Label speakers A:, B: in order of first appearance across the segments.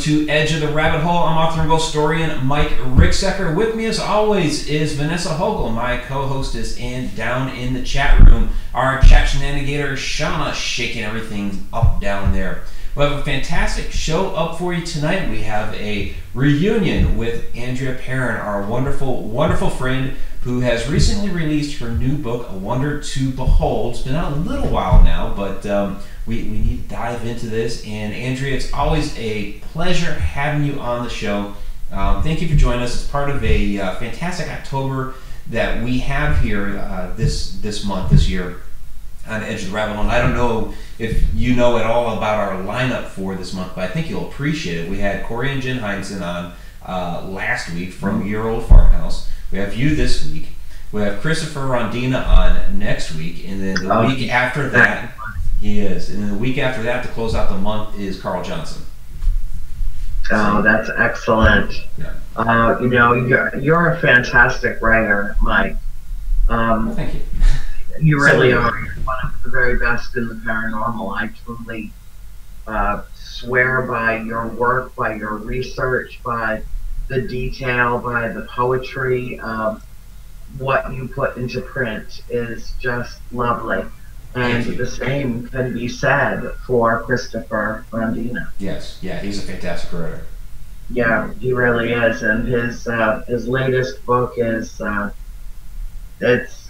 A: to Edge of the Rabbit Hole. I'm author and historian Mike Ricksecker. With me, as always, is Vanessa Hogel, my co-hostess, and down in the chat room, our chat shenanigator Shauna, shaking everything up down there. We have a fantastic show up for you tonight. We have a reunion with Andrea Perron, our wonderful, wonderful friend who has recently released her new book, A Wonder to Behold. It's been out a little while now, but um, we, we need to dive into this. And Andrea, it's always a pleasure having you on the show. Um, thank you for joining us. It's part of a uh, fantastic October that we have here uh, this this month, this year on Edge of the Rabbit Hole. I don't know if you know at all about our lineup for this month, but I think you'll appreciate it. We had Corey and Jen Heinzen on uh, last week from Your Old Farmhouse. We have you this week. We have Christopher Rondina on next week, and then the
B: Oh,
A: week after that, he is, and then the week after that to close out the month is Carl Johnson.
B: Oh, that's excellent.
A: Yeah.
B: Uh, you know, you're, you're a fantastic writer, Mike. Um,
A: Thank you.
B: you really
A: So-
B: are. You're one of the very best in the paranormal. I truly uh, swear by your work, by your research, by the detail, by the poetry. Um, what you put into print is just lovely. And the same can be said for Christopher Rondina.
A: Yes, yeah, he's a fantastic writer.
B: Yeah, he really is, and his uh, his latest book is uh, it's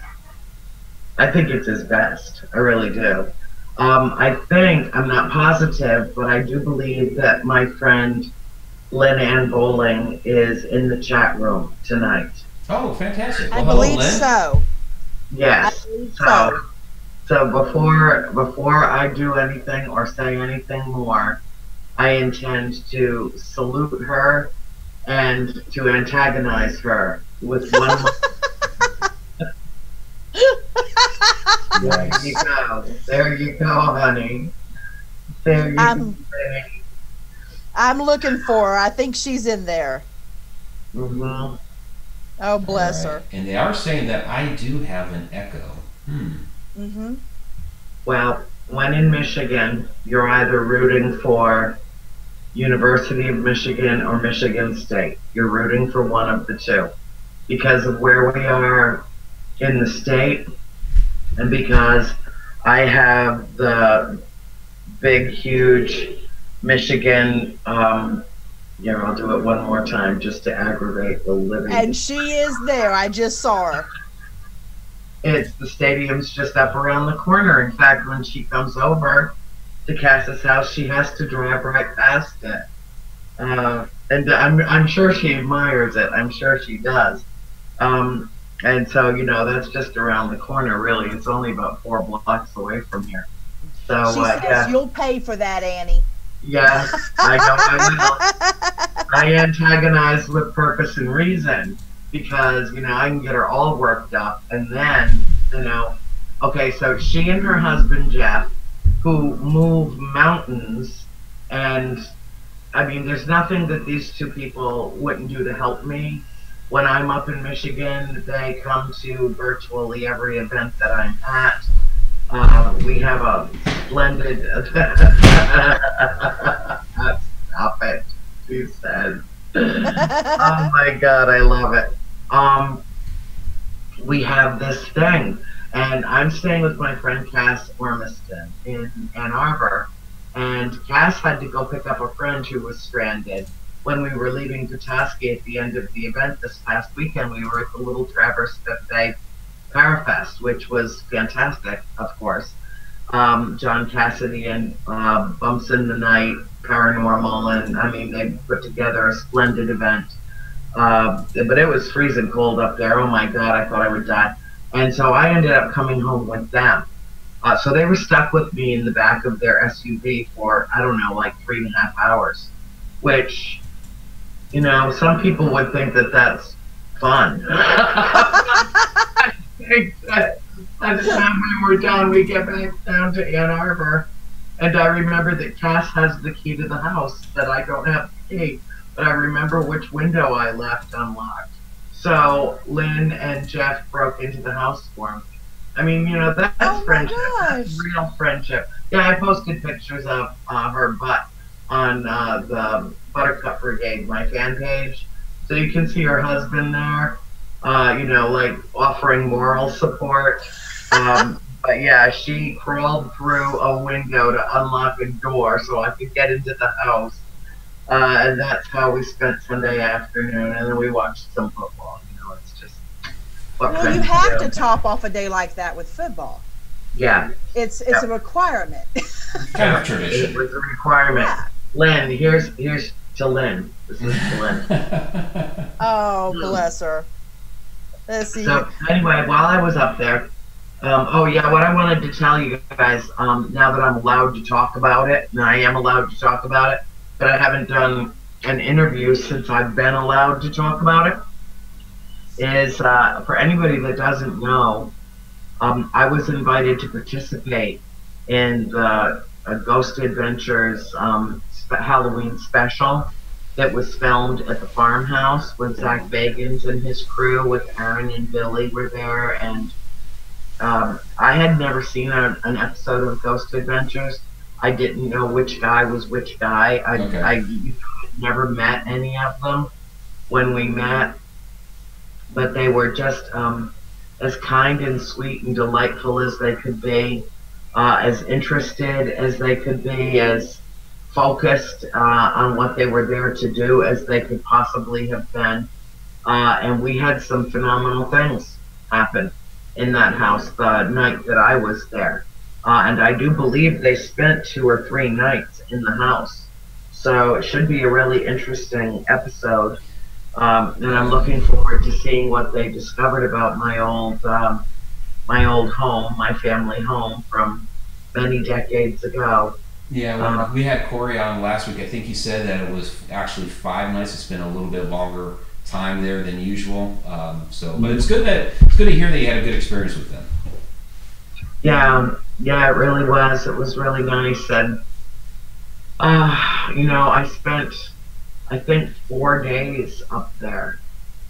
B: I think it's his best. I really do. Um, I think I'm not positive, but I do believe that my friend Lynn Ann Bowling is in the chat room tonight.
A: Oh, fantastic.
C: I
A: Well, hello,
C: believe
A: Lynn.
C: so. I
B: Yes.
C: believe
B: So,
C: so.
B: So before before I do anything or say anything more, I intend to salute her and to antagonize her with one. there you go. There you go, honey. There you
C: I'm-
B: go.
C: I'm looking for her. I think she's in there.
B: Mhm.
C: Oh, bless
A: All
C: her.
A: And they are saying that I do have an echo. Hmm.
C: Hmm
B: Well, when in Michigan, you're either rooting for University of Michigan or Michigan State. You're rooting for one of the two because of where we are in the state and because I have the big, huge Michigan. Um, yeah, I'll do it one more time just to aggravate the living.
C: And she is there. I just saw her.
B: It's the stadium's just up around the corner. In fact, when she comes over to Cass's house, she has to drive right past it. Uh, and I'm, I'm sure she admires it. I'm sure she does. Um, and so, you know, that's just around the corner, really. It's only about four blocks away from here. So,
C: She
B: uh,
C: says
B: yeah,
C: you'll pay for that, Annie.
B: yeah, I know I. I antagonize with purpose and reason because you know I can get her all worked up, and then you know, okay, so she and her husband Jeff, who move mountains, and I mean, there's nothing that these two people wouldn't do to help me. When I'm up in Michigan, they come to virtually every event that I'm at. Uh, we have a splendid. Stop it, she says. oh my god, I love it. Um, we have this thing, and I'm staying with my friend Cass Ormiston in Ann Arbor, and Cass had to go pick up a friend who was stranded. When we were leaving Petoskey at the end of the event this past weekend, we were at the Little Traverse Fifth Day Parafest, which was fantastic, of course. Um, John Cassidy and uh, Bumps in the Night, Paranormal, and I mean, they put together a splendid event. Uh, but it was freezing cold up there. Oh my God, I thought I would die. And so I ended up coming home with them. Uh, so they were stuck with me in the back of their SUV for, I don't know, like three and a half hours, which, you know, some people would think that that's fun. I think that by the time we were done, we get back down to Ann Arbor. And I remember that Cass has the key to the house, that I don't have the key. But I remember which window I left unlocked. So Lynn and Jeff broke into the house for me. I mean, you know, that's
C: Oh
B: friendship. That's real friendship. Yeah, I posted pictures of uh, her butt on uh, the Buttercup Brigade, my fan page. So you can see her husband there, uh, you know, like offering moral support. Um, but yeah, she crawled through a window to unlock a door so I could get into the house. Uh, and that's how we spent Sunday afternoon. And then we watched some football. You know, it's just what
C: Well, you have
B: do.
C: to top off a day like that with football.
B: Yeah,
C: It's it's a requirement.
D: Kind of
B: it was a requirement.
C: yeah.
B: Lynn, here's here's to Lynn. This is to Lynn.
C: Oh, bless her. Let's see.
B: So anyway, while I was up there, um, oh yeah, what I wanted to tell you guys, um, now that I'm allowed to talk about it, and I am allowed to talk about it, I haven't done an interview since I've been allowed to talk about it, is uh, for anybody that doesn't know, um, I was invited to participate in the uh, Ghost Adventures um, spe- Halloween special that was filmed at the farmhouse with Zak Bagans and his crew, with Aaron and Billy were there, and um, I had never seen a, an episode of Ghost Adventures. I didn't know which guy was which guy. I,
D: Okay.
B: I never met any of them when we met, but they were just um, as kind and sweet and delightful as they could be, uh, as interested as they could be, as focused uh, on what they were there to do as they could possibly have been. Uh, and we had some phenomenal things happen in that house the night that I was there. Uh, and I do believe they spent two or three nights in the house. So it should be a really interesting episode. Um, and I'm looking forward to seeing what they discovered about my old, um, my old home, my family home from many decades ago.
D: Yeah,
B: Uh-huh.
D: we had Corey on last week, I think he said that it was actually five nights. It's been a little bit longer time there than usual. Um, so, but it's good that it's good to hear that you had a good experience with them.
B: Yeah, um, yeah, it really was. It was really nice, and uh, you know, I spent, I think, four days up there,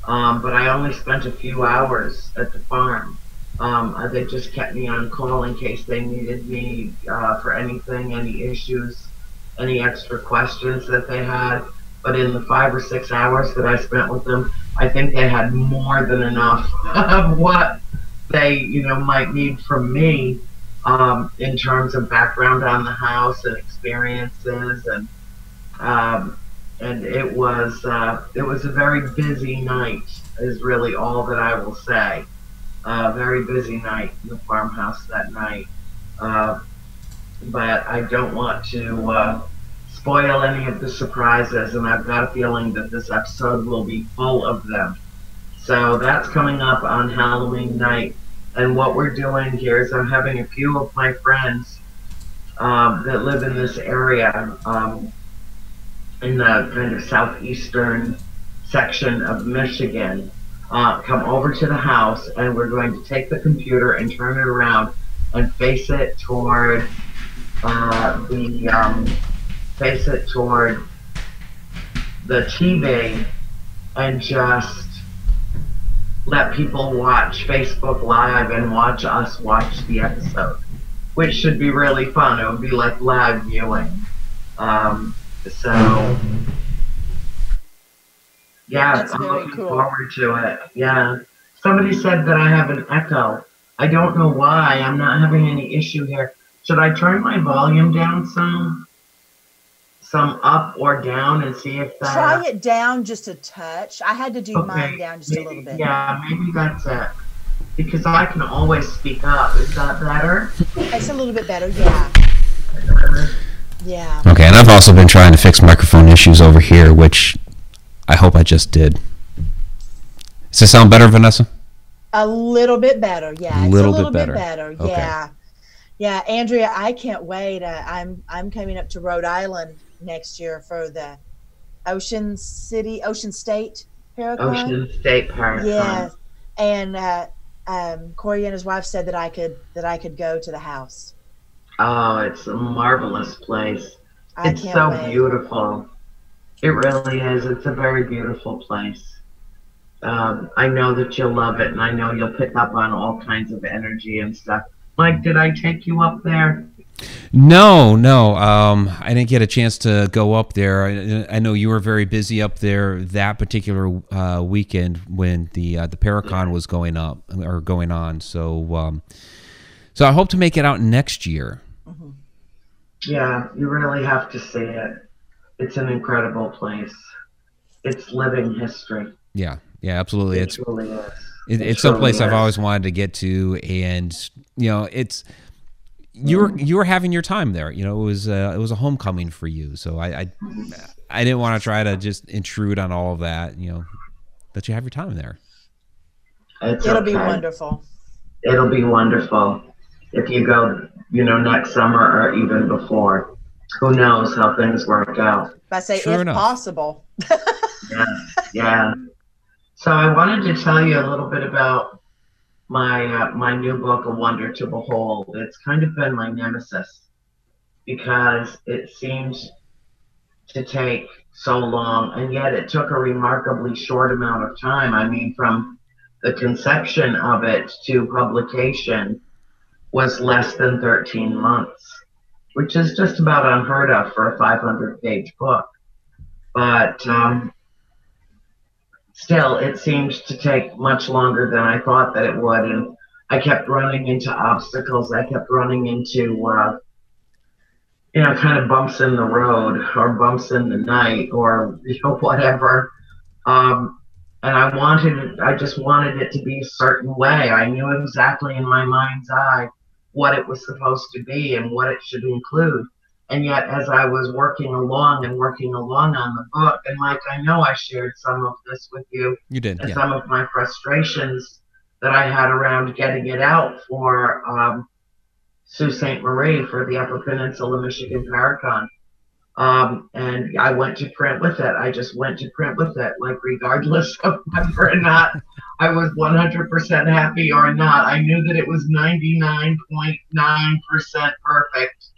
B: um, but I only spent a few hours at the farm. Um, uh, they just kept me on call in case they needed me uh, for anything, any issues, any extra questions that they had. But in the five or six hours that I spent with them, I think they had more than enough of what they, you know, might need from me um, in terms of background on the house and experiences, and um, and it was uh, it was a very busy night. Is really all that I will say. Uh, very busy night in the farmhouse that night, uh, but I don't want to uh, spoil any of the surprises, and I've got a feeling that this episode will be full of them. So that's coming up on Halloween night. And what we're doing here is I'm having a few of my friends um, that live in this area, um, in the kind of southeastern section of Michigan, uh, come over to the house, and we're going to take the computer and turn it around and face it toward uh, the um, face it toward the TV and just let people watch Facebook Live and watch us watch the episode, which should be really fun. It would be like live viewing. Um, so, yeah,
C: That's
B: I'm looking
C: cool.
B: forward to it. Yeah. Somebody said that I have an echo. I don't know why. I'm not having any issue here. Should I turn my volume down some? Some up or down and see if that.
C: Try it down just a touch. I had to do mine
B: Okay,
C: down just a little bit.
B: Yeah, maybe that's it. Because I can always speak up. Is that better?
C: It's a little bit better. Yeah. Yeah.
A: Okay, and I've also been trying to fix microphone issues over here, which I hope I just did. Does this sound better, Vanessa?
C: A little bit better, yeah. It's
A: Little
C: a
A: bit
C: little
A: better.
C: bit better,
A: Okay.
C: yeah. Yeah, Andrea, I can't wait. Uh, I'm I'm coming up to Rhode Island next year for the Ocean City, Ocean State Paracon.
B: Ocean State Park.
C: Yeah, and uh, um, Corey and his wife said that I could that I could go to the house.
B: Oh, it's a marvelous place.
C: I
B: it's so
C: wait.
B: beautiful. It really is. It's a very beautiful place. Um, I know that you'll love it, and I know you'll pick up on all kinds of energy and stuff. Mike, did I take you up there?
A: No, no. Um, I didn't get a chance to go up there. I, I, know you were very busy up there that particular uh, weekend when the uh, the Paracon was going up or going on. So, um, so I hope to make it out next year.
B: Mm-hmm. Yeah, you really have to see it. It's an incredible place. It's living history.
A: Yeah, yeah, absolutely.
B: It
A: it's
B: really.
A: It, it's someplace I've always wanted to get to, and you know, it's you were you were having your time there. You know, it was uh, it was a homecoming for you. So I I, I didn't want to try to just intrude on all of that. You know, that you have your time there.
C: It's It'll okay. be wonderful.
B: It'll be wonderful if you go. You know, next summer or even before. Who knows how things work out?
C: I say if enough. possible.
B: yeah, yeah. So I wanted to tell you a little bit about my uh, my new book, A Wonder to Behold. It's kind of been my nemesis because it seems to take so long, and yet it took a remarkably short amount of time. I mean, from the conception of it to publication was less than 13 months, which is just about unheard of for a 500 page book. But um, still, it seemed to take much longer than I thought that it would. And I kept running into obstacles. I kept running into, uh, you know, kind of bumps in the road or bumps in the night or, you know, whatever. Um, and I wanted I just wanted it to be a certain way. I knew exactly in my mind's eye what it was supposed to be and what it should include. And yet, as I was working along and working along on the book, and like I know I shared some of this with you.
A: You did.
B: And
A: yeah.
B: some of my frustrations that I had around getting it out for um, Sault Ste. Marie for the Upper Peninsula Michigan Paracon. Um, and I went to print with it. I just went to print with it, like regardless of whether or not I was 100% happy or not. I knew that it was 99.9% perfect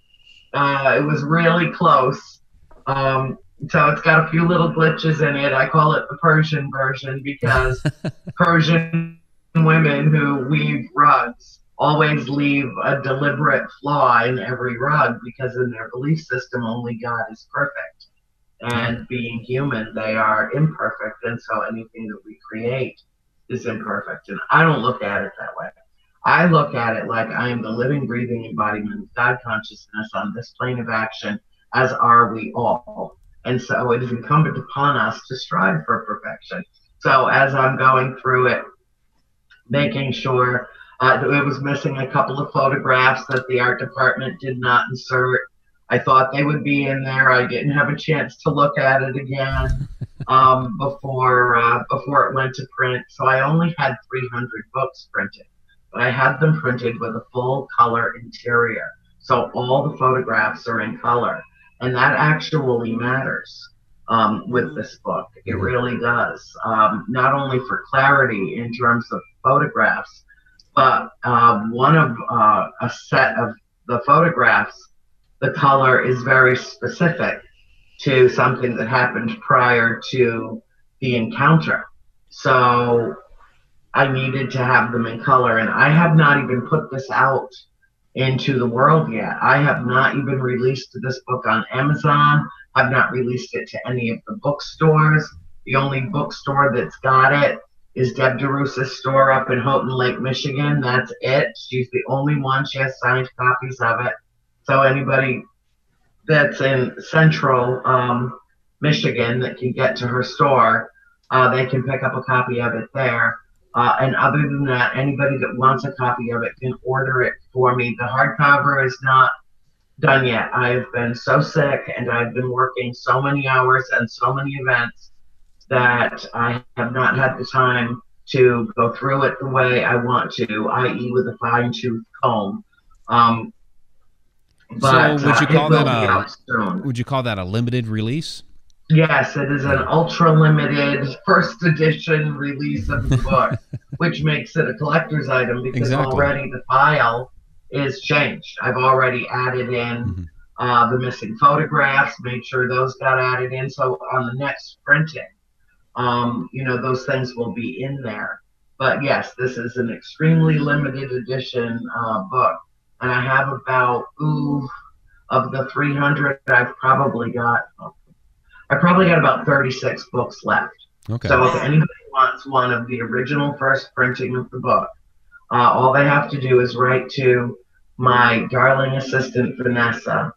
B: uh, it was really close. Um, so it's got a few little glitches in it. I call it the Persian version because Persian women who weave rugs always leave a deliberate flaw in every rug because in their belief system only God is perfect. And being human, they are imperfect. And so anything that we create is imperfect. And I don't look at it that way. I look at it like I am the living, breathing embodiment of God consciousness on this plane of action, as are we all. And so it is incumbent upon us to strive for perfection. So as I'm going through it, making sure uh, it was missing a couple of photographs that the art department did not insert. I thought they would be in there. I didn't have a chance to look at it again um, before uh, before it went to print. So I only had 300 books printed I had them printed with a full color interior. So all the photographs are in color. And that actually matters um, with this book. It mm-hmm. really does. Um, not only for clarity in terms of photographs, but uh, one of uh, a set of the photographs, the color is very specific to something that happened prior to the encounter. So I needed to have them in color. And I have not even put this out into the world yet. I have not even released this book on Amazon. I've not released it to any of the bookstores. The only bookstore that's got it is Deb DeRusa's store up in Houghton Lake, Michigan. That's it. She's the only one. She has signed copies of it. So anybody that's in central um, Michigan that can get to her store, uh, they can pick up a copy of it there. Uh, and other than that, anybody that wants a copy of it can order it for me. The hardcover is not done yet. I've been so sick and I've been working so many hours and so many events that I have not had the time to go through it the way I want to, i.e., with a fine tooth comb. Um,
A: but, so would you uh, call that a would you call that a limited release?
B: Yes, it is an ultra limited first edition release of the book, which makes it a collector's item because exactly. already the file is changed. I've already added in mm-hmm. uh, the missing photographs, made sure those got added in. So on the next printing, um, you know, those things will be in there. But yes, this is an extremely limited edition uh, book. and I have about ooh of the 300 I've probably got I probably got about 36 books left.
A: Okay.
B: So if anybody wants one of the original first printing of the book, uh, all they have to do is write to my darling assistant Vanessa,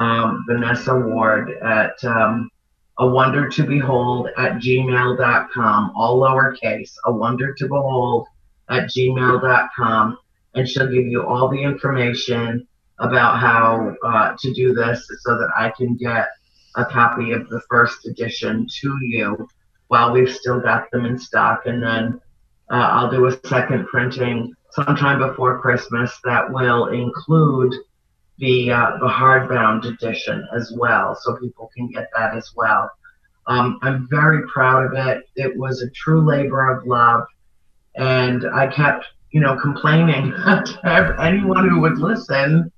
B: um, Vanessa Ward at um, a wonder to behold at gmail.com, all lowercase, a wonder to behold at gmail.com, and she'll give you all the information about how uh, to do this so that I can get a copy of the first edition to you while we've still got them in stock. And then uh, I'll do a second printing sometime before Christmas that will include the uh, the hardbound edition as well, so people can get that as well. Um, I'm very proud of it. It was a true labor of love, and I kept, you know, complaining to anyone who would listen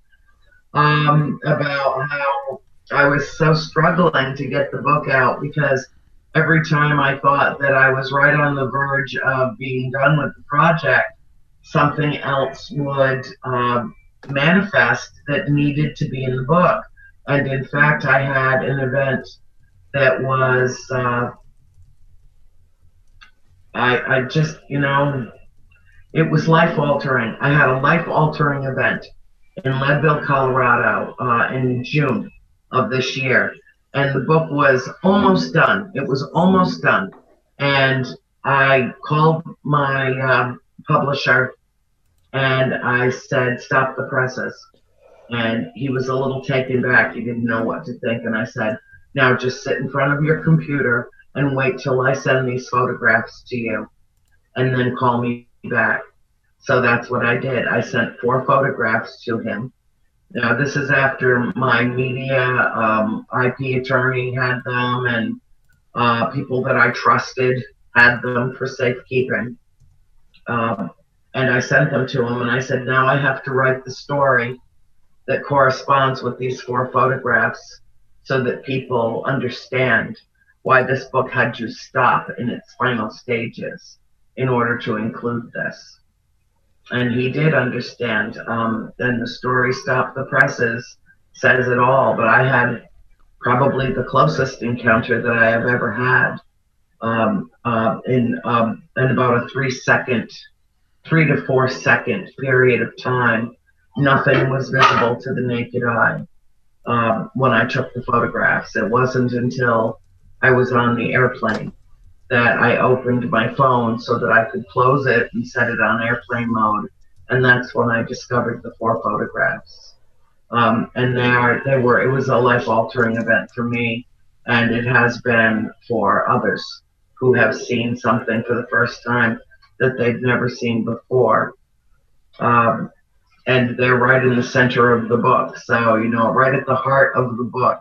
B: um, about how I was so struggling to get the book out because every time I thought that I was right on the verge of being done with the project, something else would um, manifest that needed to be in the book. And in fact, I had an event that was, uh, I, I just, you know, it was life altering. I had a life altering event in Leadville, Colorado uh, in June of this year. And the book was almost done. It was almost done. And I called my uh, publisher and I said, stop the presses. And he was a little taken back. He didn't know what to think. And I said, now just sit in front of your computer and wait till I send these photographs to you and then call me back. So that's what I did. I sent four photographs to him. Now, this is after my media um, IP attorney had them and uh, people that I trusted had them for safekeeping. Um, and I sent them to him and I said, now I have to write the story that corresponds with these four photographs so that people understand why this book had to stop in its final stages in order to include this. And he did understand. Um, and the story Stop the Presses says it all. But I had probably the closest encounter that I have ever had um, uh, in, um, in about a three second three to four second period of time, nothing was visible to the naked eye um, when I took the photographs. It wasn't until I was on the airplane that I opened my phone so that I could close it and set it on airplane mode. And that's when I discovered the four photographs. Um, and there, they were, it was a life altering event for me. And it has been for others who have seen something for the first time that they've never seen before. Um, and they're right in the center of the book. So, you know, right at the heart of the book.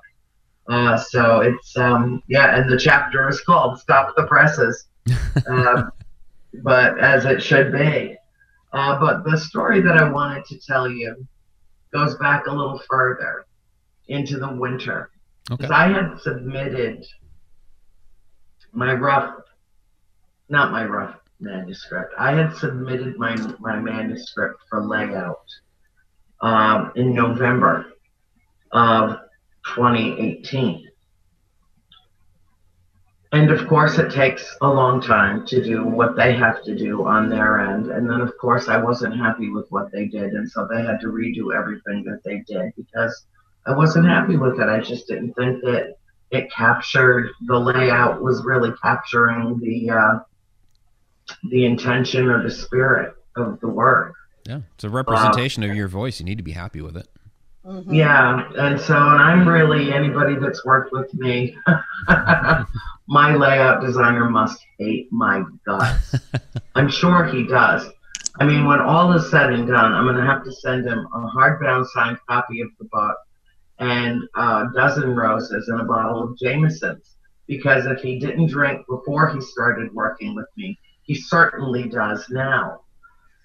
B: Uh, so it's, um, yeah, and the chapter is called Stop the Presses, uh, but as it should be. Uh, but the story that I wanted to tell you goes back a little further into the winter.
A: Okay.
B: I had submitted my rough, not my rough, manuscript. I had submitted my my manuscript for layout um, in November of 2018. And of course, it takes a long time to do what they have to do on their end. And then, of course, I wasn't happy with what they did. And so they had to redo everything that they did because I wasn't happy with it. I just didn't think that it captured the layout was really capturing the uh, the intention or the spirit of the work.
A: Yeah, it's a representation of your voice. You need to be happy with it.
B: Mm-hmm. Yeah, and so and I'm really anybody that's worked with me. my layout designer must hate my guts. I'm sure he does. I mean, when all is said and done, I'm going to have to send him a hardbound signed copy of the book and a dozen roses and a bottle of Jameson's. Because if he didn't drink before he started working with me, he certainly does now.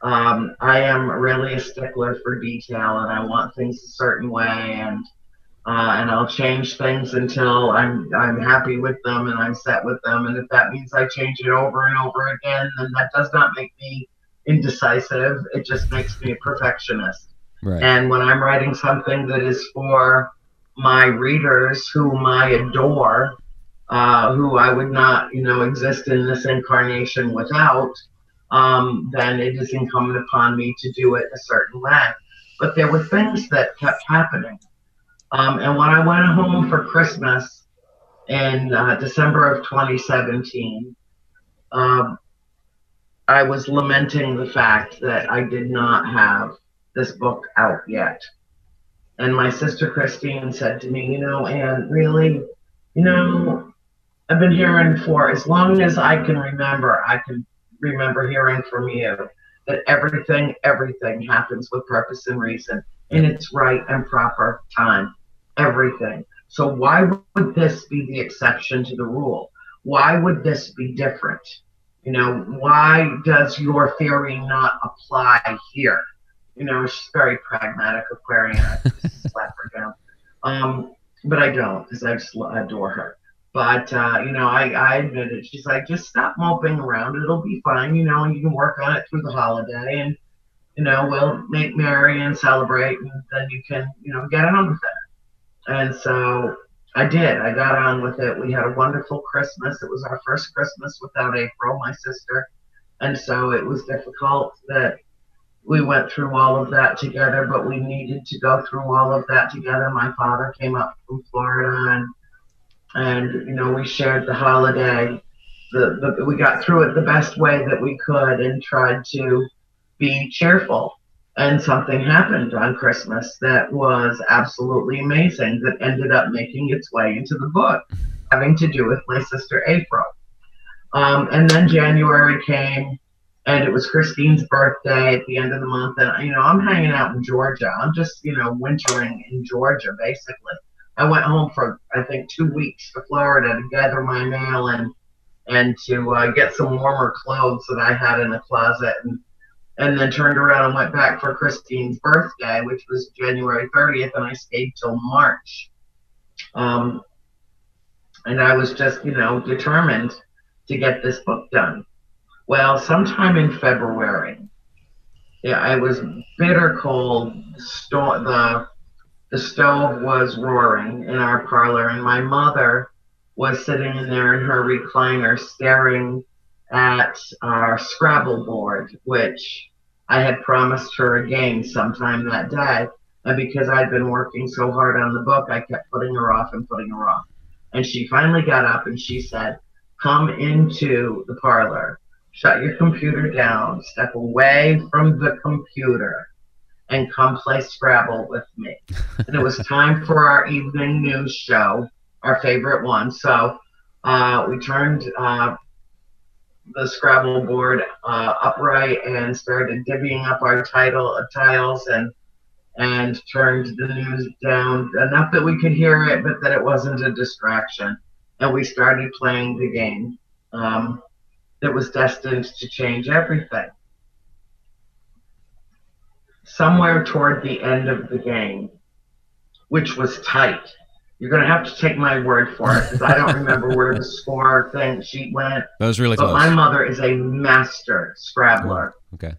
B: Um, I am really a stickler for detail, and I want things a certain way, and uh, and I'll change things until I'm I'm happy with them and I'm set with them. And if that means I change it over and over again, then that does not make me indecisive. It just makes me a perfectionist.
A: Right.
B: And when I'm writing something that is for my readers whom I adore, uh, who I would not, you know, exist in this incarnation without, um, then it is incumbent upon me to do it a certain way. But there were things that kept happening. Um, and when I went home for Christmas in uh, December of 2017, um, I was lamenting the fact that I did not have this book out yet. And my sister Christine said to me, You know, Anne, really, you know, I've been hearing for as long as I can remember, I can remember hearing from you that everything, everything happens with purpose and reason in its right and proper time. Everything. So why would this be the exception to the rule? Why would this be different? You know, why does your theory not apply here? You know, she's very pragmatic Aquarian. I just slap her down. Um, but I don't because I just adore her. But uh, you know, I, I admitted she's like, just stop moping around. It'll be fine, you know, and you can work on it through the holiday, and you know, we'll make merry and celebrate, and then you can, you know, get on with it. And so I did. I got on with it. We had a wonderful Christmas. It was our first Christmas without April, my sister, and so it was difficult that we went through all of that together. But we needed to go through all of that together. My father came up from Florida and and you know we shared the holiday. The, the we got through it the best way that we could and tried to be cheerful. And something happened on Christmas that was absolutely amazing that ended up making its way into the book, having to do with my sister April. Um, and then January came, and it was Christine's birthday at the end of the month. And, you know, I'm hanging out in Georgia. I'm just, you know, wintering in Georgia, basically. I went home for I think two weeks to Florida to gather my mail and and to uh, get some warmer clothes that I had in the closet and and then turned around and went back for Christine's birthday, which was January 30th, and I stayed till March. Um, and I was just, you know, determined to get this book done. Well, sometime in February, yeah, I was bitter cold. Sto- the the stove was roaring in our parlor, and my mother was sitting in there in her recliner staring at our Scrabble board, which I had promised her a game sometime that day. And because I'd been working so hard on the book, I kept putting her off and putting her off. And she finally got up and she said, Come into the parlor, shut your computer down, step away from the computer, and come play Scrabble with me. and it was time for our evening news show, our favorite one. So uh, we turned uh, the Scrabble board uh, upright and started divvying up our title uh, tiles and and turned the news down enough that we could hear it, but that it wasn't a distraction. And we started playing the game um, that was destined to change everything somewhere toward the end of the game, which was tight. You're going to have to take my word for it because I don't remember where the score thing sheet went.
A: That was really
B: but
A: close.
B: my mother is a master scrabbler.
A: Okay.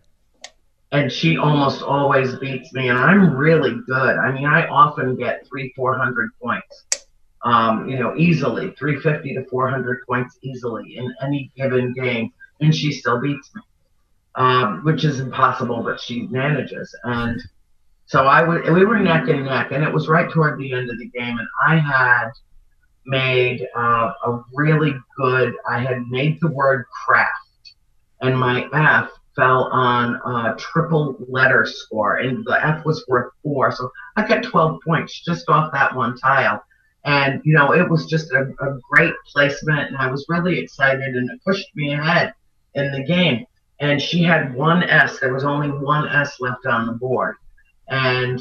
B: And she almost always beats me, and I'm really good. I mean, I often get three, four hundred points, um, you know, easily, three fifty to four hundred points easily in any given game, and she still beats me um, which is impossible, but she manages. And so I would, we were neck and neck, and it was right toward the end of the game, and I had made uh, a really good. I had made the word craft, and my F fell on a triple letter score, and the F was worth four, so I got 12 points just off that one tile. And you know, it was just a, a great placement, and I was really excited, and it pushed me ahead in the game and she had one S. There was only one S left on the board, and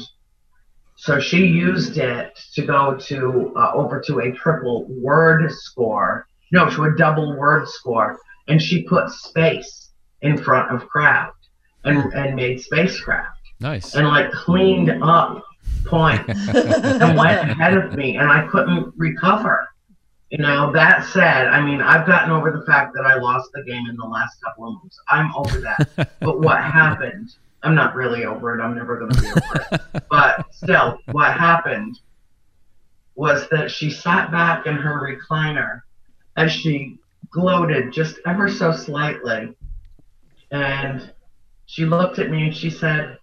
B: so she used it to go to uh, over to a triple word score, no, to a double word score, and she put space in front of craft and and made spacecraft
A: Nice.
B: and like cleaned up points and went ahead of me, and I couldn't recover. You know, that said, I mean, I've gotten over the fact that I lost the game in the last couple of months. I'm over that. but what happened I'm not really over it. I'm never going to be over it. But still, what happened was that she sat back in her recliner as she gloated just ever so slightly. And she looked at me and she said,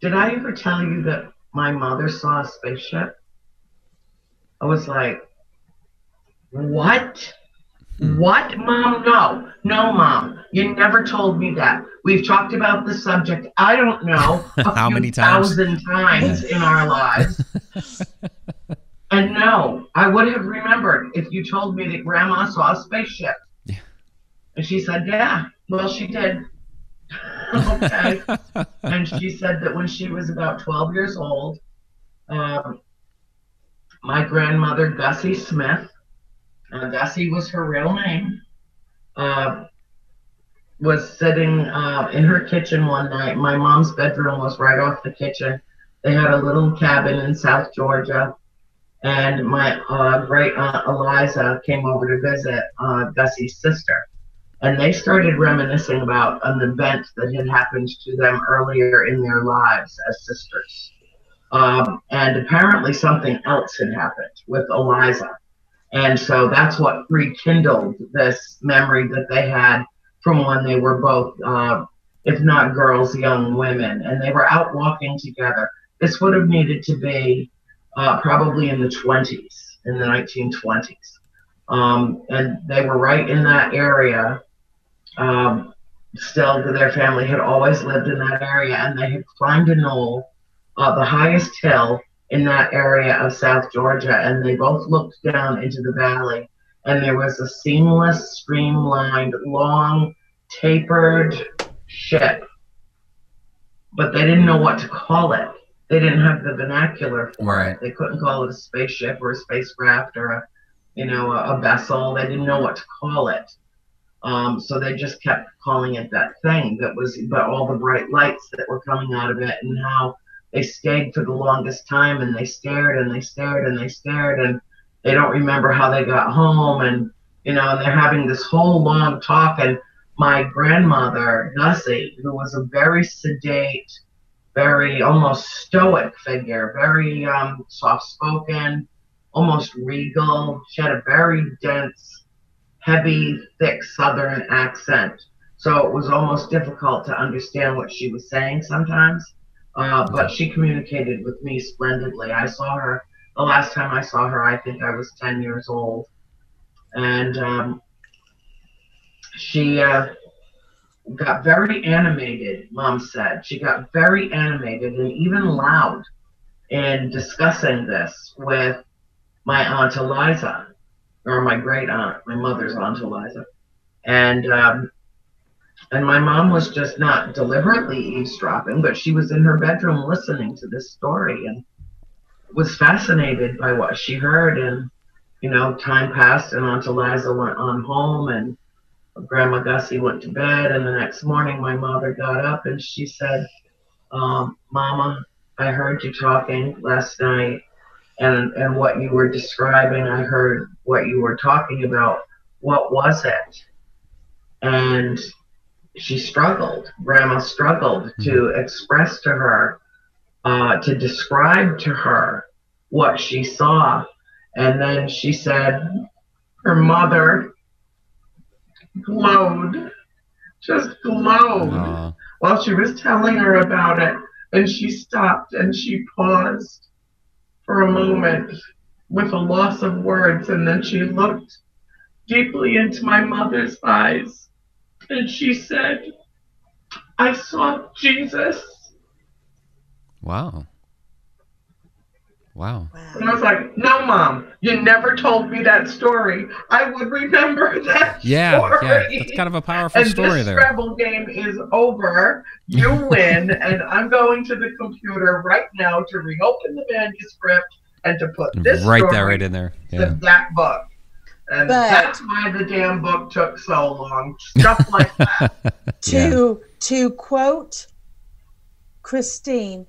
B: Did I ever tell you that my mother saw a spaceship? I was like, What? What, mom? No, no, mom. You never told me that. We've talked about the subject. I don't know
A: how many times,
B: thousand times in our lives. and no, I would have remembered if you told me that Grandma saw a spaceship.
A: Yeah.
B: And she said, "Yeah, well, she did." okay. and she said that when she was about 12 years old, um, my grandmother Gussie Smith uh, Gussie was her real name, uh, was sitting uh, in her kitchen one night. My mom's bedroom was right off the kitchen. They had a little cabin in South Georgia, and my uh, great aunt Eliza came over to visit uh, Gussie's sister. And they started reminiscing about an event that had happened to them earlier in their lives as sisters. Um, and apparently something else had happened with Eliza. And so that's what rekindled this memory that they had from when they were both, uh, if not girls, young women. And they were out walking together. This would have needed to be uh, probably in the 20s, in the 1920s. Um, and they were right in that area. Um, still, their family had always lived in that area, and they had climbed a knoll, uh, the highest hill in that area of South Georgia, and they both looked down into the valley, and there was a seamless, streamlined, long, tapered ship. But they didn't know what to call it. They didn't have the vernacular for
A: Right.
B: it. They couldn't call it a spaceship or a spacecraft or a, you know, a, a vessel. They didn't know what to call it. Um, so they just kept calling it that thing that was, but all the bright lights that were coming out of it and how they stayed for the longest time and they stared and they stared and they stared and they don't remember how they got home and you know and they're having this whole long talk and my grandmother Gussie, who was a very sedate, very almost stoic figure, very um, soft-spoken, almost regal. She had a very dense, heavy, thick Southern accent, so it was almost difficult to understand what she was saying sometimes. Uh, but she communicated with me splendidly. I saw her the last time I saw her. I think I was ten years old, and um, she uh, got very animated. Mom said she got very animated and even loud in discussing this with my aunt Eliza, or my great aunt, my mother's aunt Eliza, and um, and my mom was just not deliberately eavesdropping, but she was in her bedroom listening to this story and was fascinated by what she heard. And, you know, time passed and Aunt Eliza went on home and Grandma Gussie went to bed. And the next morning, my mother got up and she said, um, Mama, I heard you talking last night and, and what you were describing. I heard what you were talking about. What was it? And she struggled. Grandma struggled to express to her, uh, to describe to her what she saw. And then she said her mother glowed, just glowed while she was telling her about it. And she stopped and she paused for a moment with a loss of words. And then she looked deeply into my mother's eyes and she said, I saw Jesus.
A: Wow. Wow.
B: And I was like, No, mom, you never told me that story. I would remember that
A: Yeah,
B: story.
A: yeah. That's kind of a powerful
B: and
A: story
B: this
A: there.
B: Scrabble game is over. You win, and I'm going to the computer right now to reopen the manuscript and to put this
A: Right
B: story
A: there, right in there. Yeah.
B: that book. And
C: But-
B: that's why the damn book took so long. Stuff like that.
C: to to quote Christine,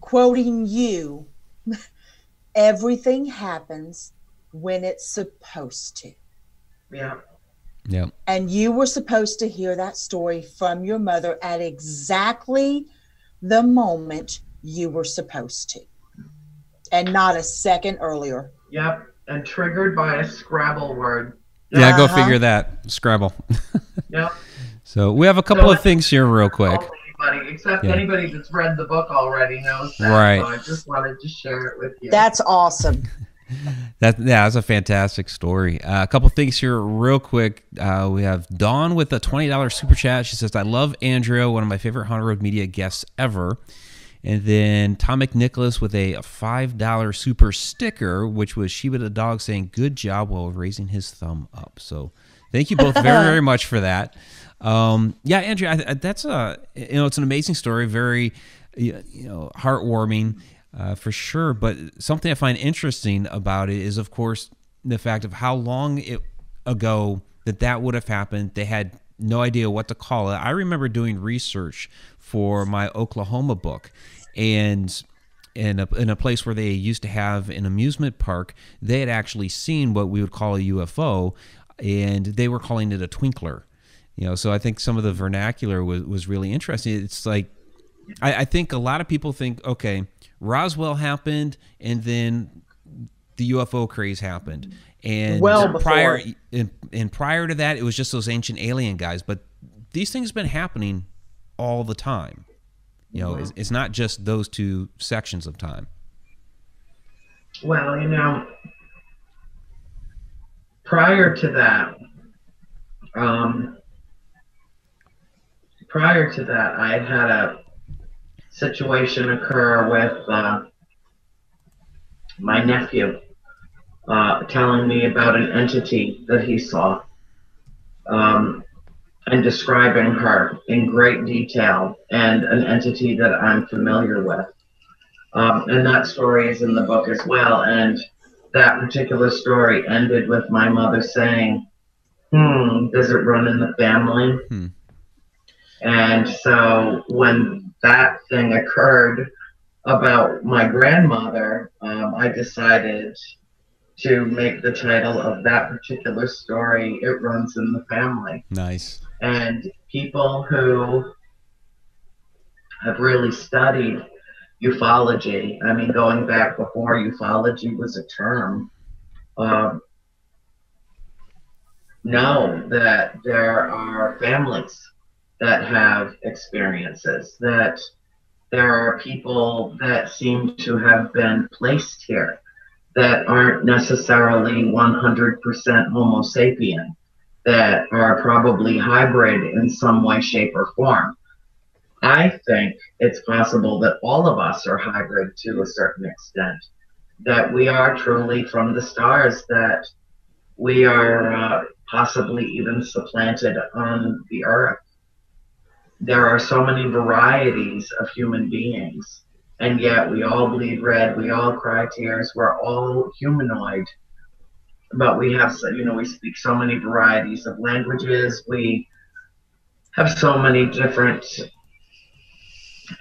C: quoting you, everything happens when it's supposed to.
B: Yeah.
A: Yeah.
C: And you were supposed to hear that story from your mother at exactly the moment you were supposed to, and not a second earlier.
B: Yep. And triggered by a Scrabble word.
A: Yeah, go
C: Uh-huh.
A: figure that. Scrabble.
B: Yep.
A: so we have a couple
B: So
A: of things here, real quick.
B: Anybody, except
A: Yeah.
B: anybody that's read the book already knows that.
A: Right.
B: So I just wanted to share it with you.
C: That's awesome.
A: That yeah, that's a fantastic story. Uh, a couple things here, real quick. Uh, we have Dawn with a twenty dollars super chat. She says, "I love Andrea, one of my favorite Haunted Road Media guests ever." And then Tom McNicholas with a five dollar super sticker, which was Sheba the dog saying, "Good job" while raising his thumb up. So, thank you both very very much for that. Um, yeah, Andrea, I, I, that's a you know it's an amazing story, very you you know heartwarming uh, for sure. But something I find interesting about it is, of course, the fact of how long it ago that that would have happened. They had no idea what to call it. I remember doing research for my Oklahoma book, and in a, in a place where they used to have an amusement park, they had actually seen what we would call a UFO, and they were calling it a twinkler. You know, so I think some of the vernacular was, was really interesting. It's like I, I think a lot of people think, okay, Roswell happened, and then the UFO craze happened, and
C: Well before.
A: prior and, and prior to that, it was just those ancient alien guys. But these things have been happening all the time. You know, it's, it's not just those two sections of time.
B: Well, you know, prior to that, um, prior to that, I had had a situation occur with uh, my nephew uh, telling me about an entity that he saw um, and describing her in great detail and an entity that I'm familiar with. Um, and that story is in the book as well. And that particular story ended with my mother saying, Hmm, does it run in the family?
A: Hmm.
B: And so when that thing occurred about my grandmother, um, I decided to make the title of that particular story, It Runs in the Family
A: Nice.
B: and people who have really studied ufology, I mean, going back before ufology was a term, um, know that there are families that have experiences, that there are people that seem to have been placed here that aren't necessarily 100% Homo sapien that are probably hybrid in some way, shape, or form. I think it's possible that all of us are hybrid to a certain extent, that we are truly from the stars, that we are uh, possibly even supplanted on the earth. There are so many varieties of human beings, and yet we all bleed red, we all cry tears, we're all humanoid. But we have you know we speak so many varieties of languages we have so many different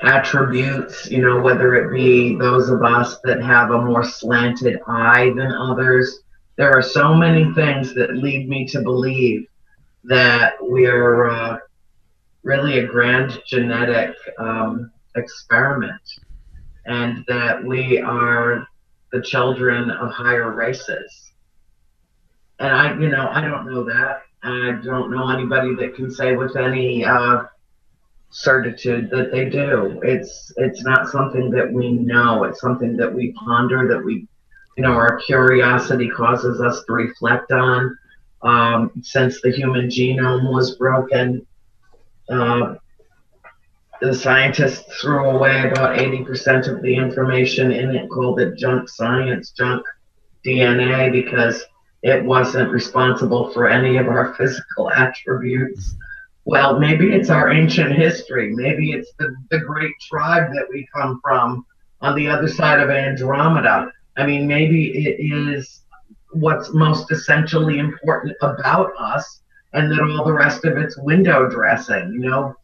B: attributes you know whether it be those of us that have a more slanted eye than others. There are so many things that lead me to believe that we're uh, really a grand genetic um, experiment and that we are the children of higher races and I, you know, I don't know that. I don't know anybody that can say with any uh, certitude that they do. It's it's not something that we know. It's something that we ponder. That we, you know, our curiosity causes us to reflect on. Um, since the human genome was broken, uh, the scientists threw away about 80% of the information in it, called it junk science, junk DNA, because it wasn't responsible for any of our physical attributes. Well, maybe it's our ancient history. Maybe it's the, the great tribe that we come from on the other side of Andromeda. I mean, maybe it is what's most essentially important about us, and that all the rest of it's window dressing, you know?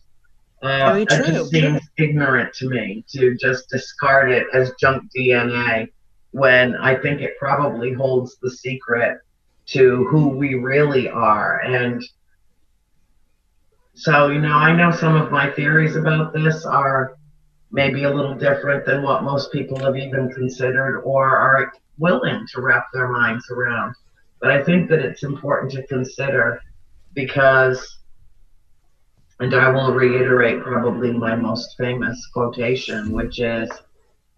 B: Uh,
C: Very
B: it just seems ignorant to me to just discard it as junk DNA when I think it probably holds the secret to who we really are. And so, you know, I know some of my theories about this are maybe a little different than what most people have even considered or are willing to wrap their minds around. But I think that it's important to consider because, and I will reiterate probably my most famous quotation, which is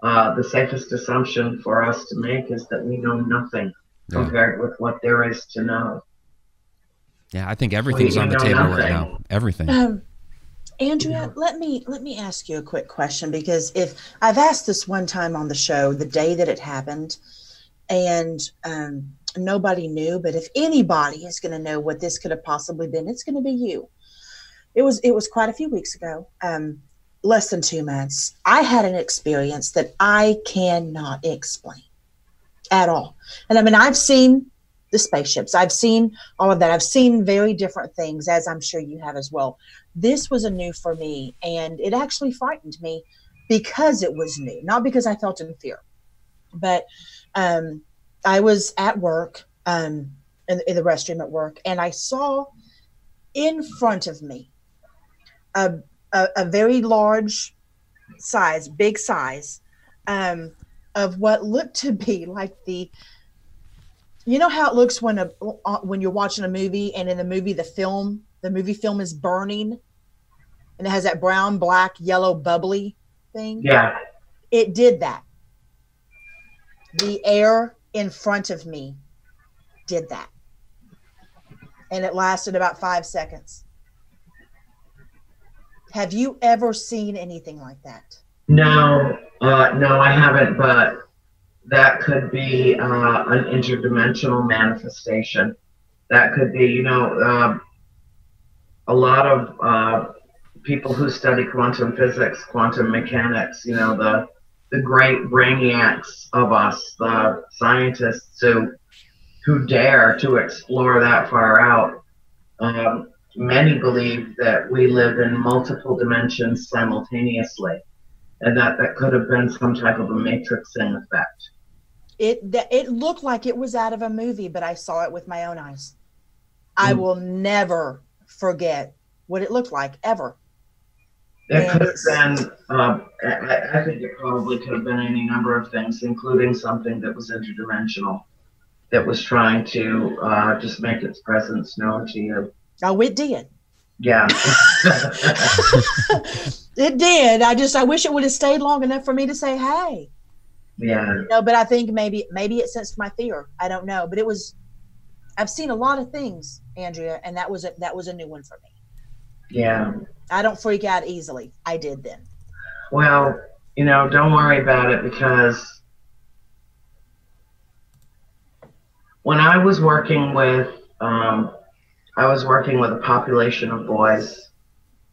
B: uh, the safest assumption for us to make is that we know nothing yeah. compared with what there is to know.
A: Yeah, I think everything's on the table nothing. right now. Everything. Um,
C: Andrea, let me let me ask you a quick question because if I've asked this one time on the show, the day that it happened, and um, nobody knew, but if anybody is going to know what this could have possibly been, it's going to be you. It was it was quite a few weeks ago, um, less than two months. I had an experience that I cannot explain at all, and I mean I've seen the spaceships. I've seen all of that. I've seen very different things, as I'm sure you have as well. This was a new for me, and it actually frightened me because it was new, not because I felt in fear. But um, I was at work, um, in, in the restroom at work, and I saw in front of me a, a, a very large size, big size, um, of what looked to be like the you know how it looks when a uh, when you're watching a movie and in the movie the film the movie film is burning and it has that brown black yellow bubbly thing?
B: Yeah.
C: It did that. The air in front of me did that. And it lasted about five seconds have you ever seen anything like that
B: no uh, no i haven't but that could be uh, an interdimensional manifestation. That could be, you know, uh, a lot of uh, people who study quantum physics, quantum mechanics, you know, the the great brainiacs of us, the scientists who who dare to explore that far out. Um, many believe that we live in multiple dimensions simultaneously, and that that could have been some type of a matrixing effect.
C: It it looked like it was out of a movie, but I saw it with my own eyes. Mm. I hmm. will never forget what it looked like ever.
B: It could have been. Um, I, I, think it probably could have been any number of things, including something that was interdimensional, that was trying to uh, just make its presence known to you.
C: Oh, it did.
B: Yeah.
C: it did. I just I wish it would have stayed long enough for me to say, "Hey."
B: Yeah.
C: no, but I think maybe maybe it sensed my fear. I don't know, but it was. I've seen a lot of things, Andrea, and that was a, that was a new one for me.
B: Yeah.
C: I don't freak out easily. I did then.
B: Well, you know, don't worry about it because when I was working with, um, I was working with a population of boys.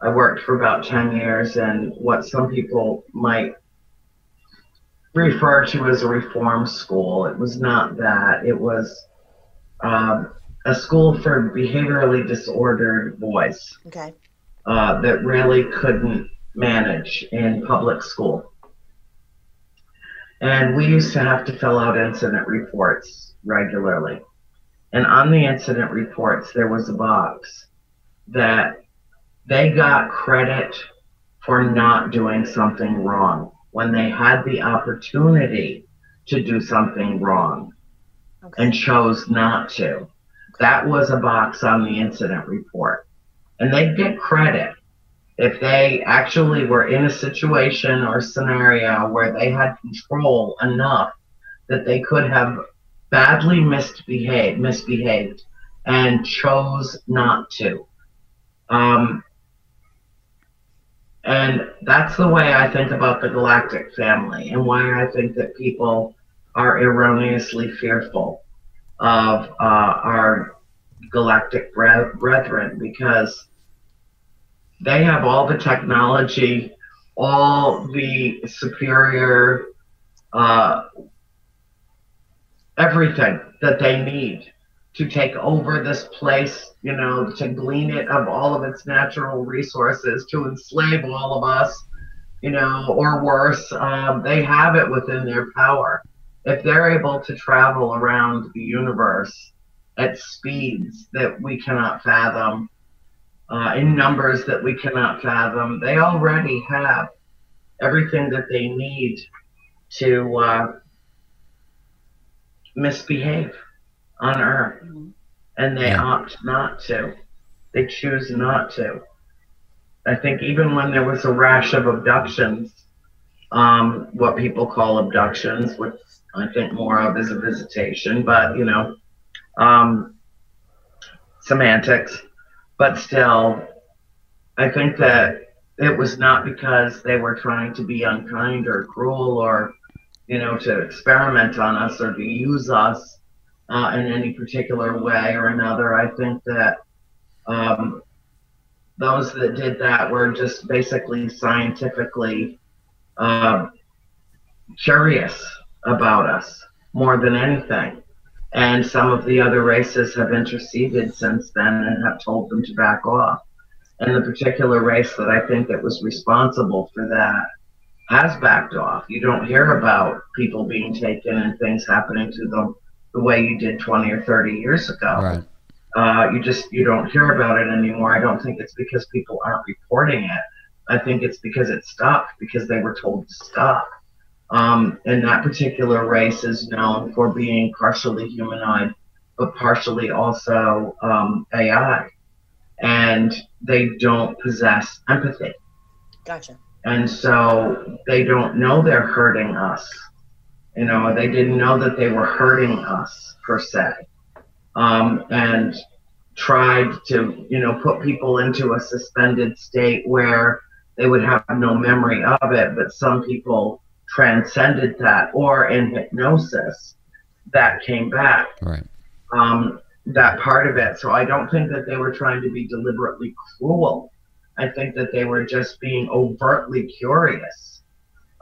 B: I worked for about 10 years, and what some people might refer to as a reform school. It was not that. It was um, a school for behaviorally disordered boys.
C: Okay.
B: Uh, that really couldn't manage in public school. And we used to have to fill out incident reports regularly. And on the incident reports, there was a box that they got credit for not doing something wrong when they had the opportunity to do something wrong okay. and chose not to. That was a box on the incident report. And they get credit if they actually were in a situation or scenario where they had control enough that they could have badly misbehaved, misbehaved and chose not to. Um, and that's the way I think about the galactic family and why I think that people are erroneously fearful of uh, our galactic brethren because they have all the technology, all the superior, uh, everything that they need to take over this place, you know, to glean it of all of its natural resources, to enslave all of us, you know, or worse, um, they have it within their power. If they're able to travel around the universe at speeds that we cannot fathom, uh, in numbers that we cannot fathom. They already have everything that they need to uh, misbehave on Earth, mm-hmm. and they yeah. opt not to. They choose not to. I think even when there was a rash of abductions, um, what people call abductions, which I think more of is a visitation, but you know, um, semantics. But still, I think that it was not because they were trying to be unkind or cruel or, you know, to experiment on us or to use us uh, in any particular way or another. I think that um, those that did that were just basically scientifically uh, curious about us more than anything. And some of the other races have interceded since then and have told them to back off. And the particular race that I think that was responsible for that has backed off. You don't hear about people being taken and things happening to them the way you did 20 or 30 years ago. Right. Uh, you just you don't hear about it anymore. I don't think it's because people aren't reporting it. I think it's because it stopped because they were told to stop. Um, and that particular race is known for being partially humanoid, but partially also um, AI. And they don't possess empathy.
C: Gotcha.
B: And so they don't know they're hurting us. You know, they didn't know that they were hurting us per se. Um, and tried to, you know, put people into a suspended state where they would have no memory of it. But some people transcended that, or in hypnosis, that came back.
A: Right.
B: Um, that part of it. So I don't think that they were trying to be deliberately cruel. I think that they were just being overtly curious.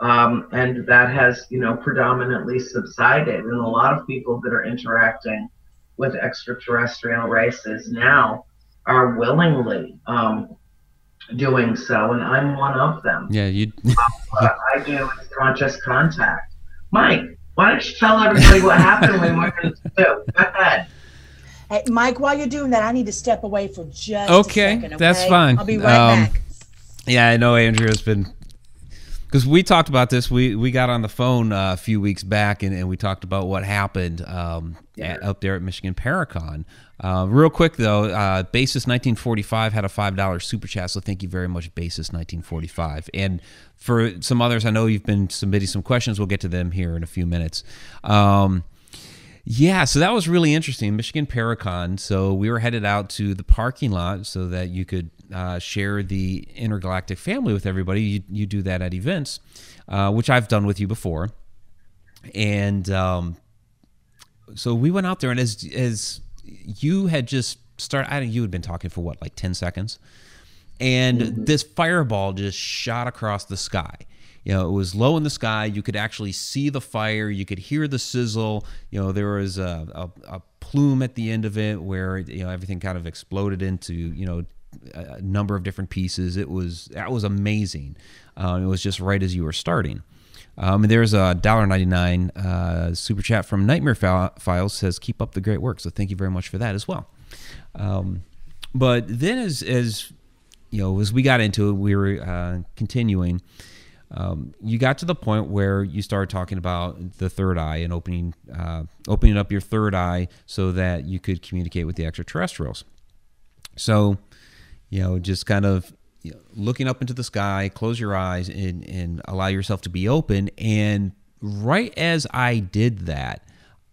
B: Um, and that has, you know, predominantly subsided. And a lot of people that are interacting with extraterrestrial races now are willingly um, doing so, and I'm one of them.
A: Yeah, you.
B: what I do is conscious contact. Mike, why don't you tell everybody what happened when we went to Go ahead.
C: Hey, Mike, while you're doing that, I need to step away for just
A: okay,
C: second, okay?
A: That's fine.
C: I'll be right um, back.
A: Yeah, I know Andrea has been because we talked about this. We we got on the phone uh, a few weeks back and, and we talked about what happened um, at, up there at Michigan Paracon. Uh, real quick though, uh, Basis 1945 had a five dollar super chat, so thank you very much, Basis 1945. And for some others, I know you've been submitting some questions. We'll get to them here in a few minutes. Um, yeah, so that was really interesting. Michigan Paracon. So we were headed out to the parking lot so that you could uh, share the intergalactic family with everybody. You, you do that at events, uh, which I've done with you before. And um, so we went out there, and as as you had just started, I you had been talking for what, like ten seconds, and mm-hmm. this fireball just shot across the sky you know, it was low in the sky. You could actually see the fire. You could hear the sizzle. You know, there was a, a, a plume at the end of it where you know everything kind of exploded into you know a number of different pieces. It was that was amazing. Uh, it was just right as you were starting. Um, there's a dollar ninety nine uh, super chat from Nightmare Files says keep up the great work. So thank you very much for that as well. Um, but then as as you know as we got into it, we were uh, continuing um, you got to the point where you started talking about the third eye and opening uh, opening up your third eye so that you could communicate with the extraterrestrials. So, you know, just kind of you know, looking up into the sky, close your eyes and, and allow yourself to be open. And right as I did that,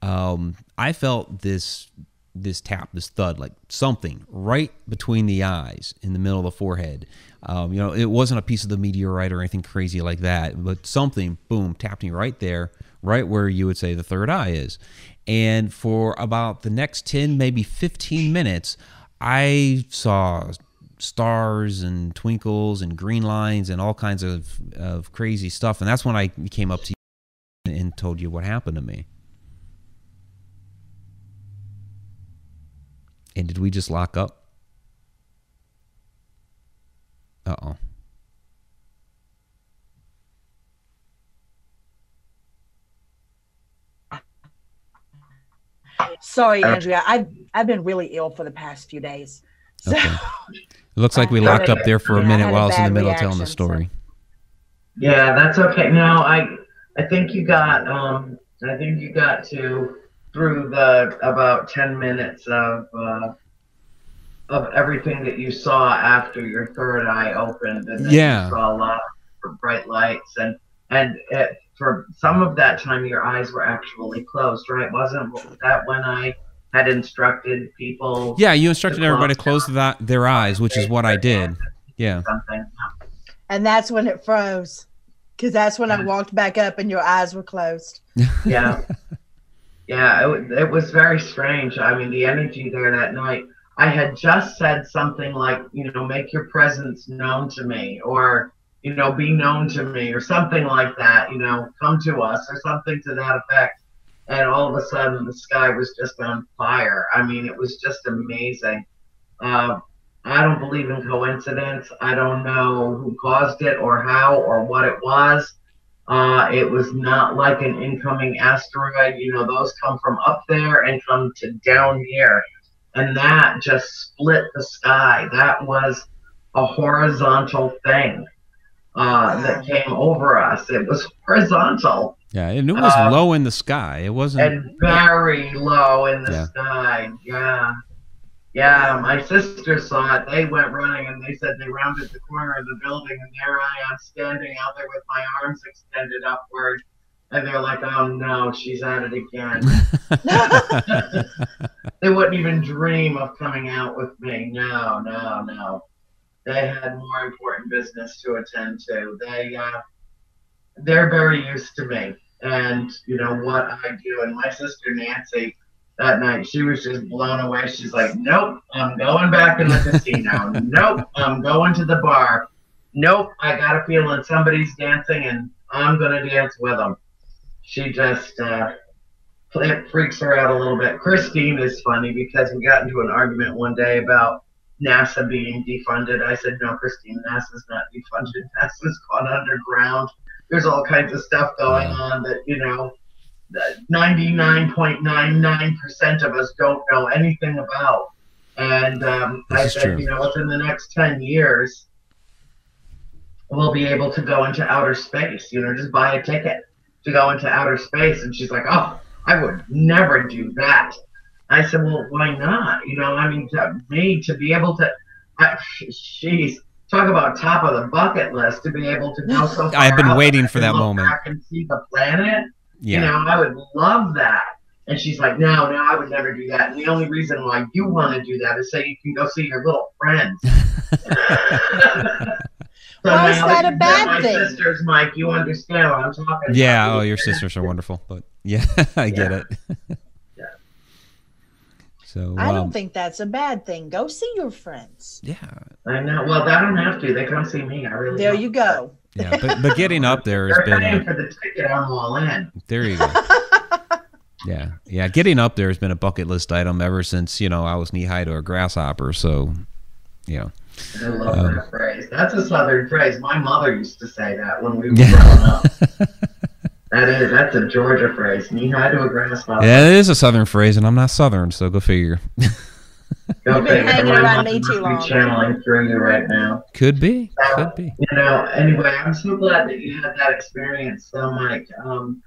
A: um, I felt this this tap, this thud, like something right between the eyes in the middle of the forehead. Um, you know, it wasn't a piece of the meteorite or anything crazy like that, but something, boom, tapped me right there, right where you would say the third eye is. And for about the next 10, maybe 15 minutes, I saw stars and twinkles and green lines and all kinds of, of crazy stuff. And that's when I came up to you and told you what happened to me. And did we just lock up? Uh oh.
C: Sorry,
B: Uh,
C: Andrea. I've I've been really ill for the past few days. So
A: Okay. It looks like we locked up there for a
C: Yeah, I
A: minute while I was in the
C: bad
A: middle of telling the
C: reaction, so-
A: story.
B: Yeah, that's okay. No, I I think you got um I think you got to through the about ten minutes of uh, of everything that you saw after your third eye opened, and then
A: Yeah.
B: you saw a lot of bright lights, and and it, for some of that time your eyes were actually closed, right? Wasn't that when I had instructed people?
A: Yeah, you instructed
B: The
A: everybody to
B: close
A: close that, their eyes, which is what I did. Yeah.
B: Something.
C: and that's when it froze. Because that's when I walked back up and your eyes were closed.
B: yeah yeah it, wa- it was very strange i mean the energy there that night i had just said something like you know make your presence known to me or you know be known to me or something like that you know come to us or something to that effect. And all of a sudden the sky was just on fire. I mean it was just amazing. Uh, i don't believe in coincidence. I don't know who caused it or how or what it was. Uh, it was not like an incoming asteroid. You know, those come from up there and come to down here. And that just split the sky. That was a horizontal thing uh, that came over us. It was horizontal
A: Yeah, and it was
B: Uh,
A: low in the sky. It wasn't.
B: and very low in the
A: Yeah.
B: sky. Yeah. Yeah, my sister saw it. They went running and they said they rounded the corner of the building and there I am standing out there with my arms extended upward. And they're like, oh no, she's at it again. they wouldn't even dream of coming out with me. No, no, no. They had more important business to attend to. They, uh, they're very used to me and you know what I do. And my sister Nancy, that night, she was just blown away. She's like, "Nope, I'm going back in the casino. nope, I'm going to the bar. Nope, I got a feeling somebody's dancing, and I'm gonna dance with them." She just uh, freaks her out a little bit. Christine is funny because we got into an argument one day about NASA being defunded. I said, "No, Christine, NASA's not defunded. NASA's gone underground." there's all kinds of stuff going
A: Yeah.
B: on that you know that 99.99% of us don't know anything about and um, i said
A: true.
B: you know within the next 10 years we'll be able to go into outer space you know just buy a ticket to go into outer space and she's like oh i would never do that. I said well why not? You know i mean to me to be able to I, she's talk about top of the bucket list to be able to go so far
A: I've been waiting for that moment.
B: back and see the planet
A: yeah.
B: you know i would love that. And she's like no no i would never do that. And the only reason why you want to do that is so you can go see your little friends So
C: Why is that a bad
B: met my
C: thing?
B: sisters mike you understand what i'm talking about
A: yeah. Oh, your sisters are wonderful. But yeah, I get
B: Yeah.
A: it.
B: Yeah.
A: So
C: I
A: um,
C: don't think that's a bad thing. Go see your friends.
A: yeah,
B: i know well they don't have to they come see me i really
C: There
B: don't.
C: you go.
A: yeah. But, but getting up there has
B: they're
A: been
B: paying
A: a,
B: for the ticket i'm all in
A: there. You go. Yeah, yeah. Getting up there has been a bucket list item ever since you know I was knee high to a grasshopper. So, you know,
B: I love
A: Um,
B: that phrase. That's a southern phrase. My mother used to say that when we were
A: Yeah.
B: growing up. That is, that's a Georgia phrase. Knee high to a grasshopper.
A: yeah, it is a southern phrase, and I'm not southern, so go figure.
B: Go
C: You've been
B: figure.
C: hanging around me too long.
B: channeling through you right now.
A: Could be, could be.
B: You know, anyway, I'm so glad that you had that experience, though, Mike. Um,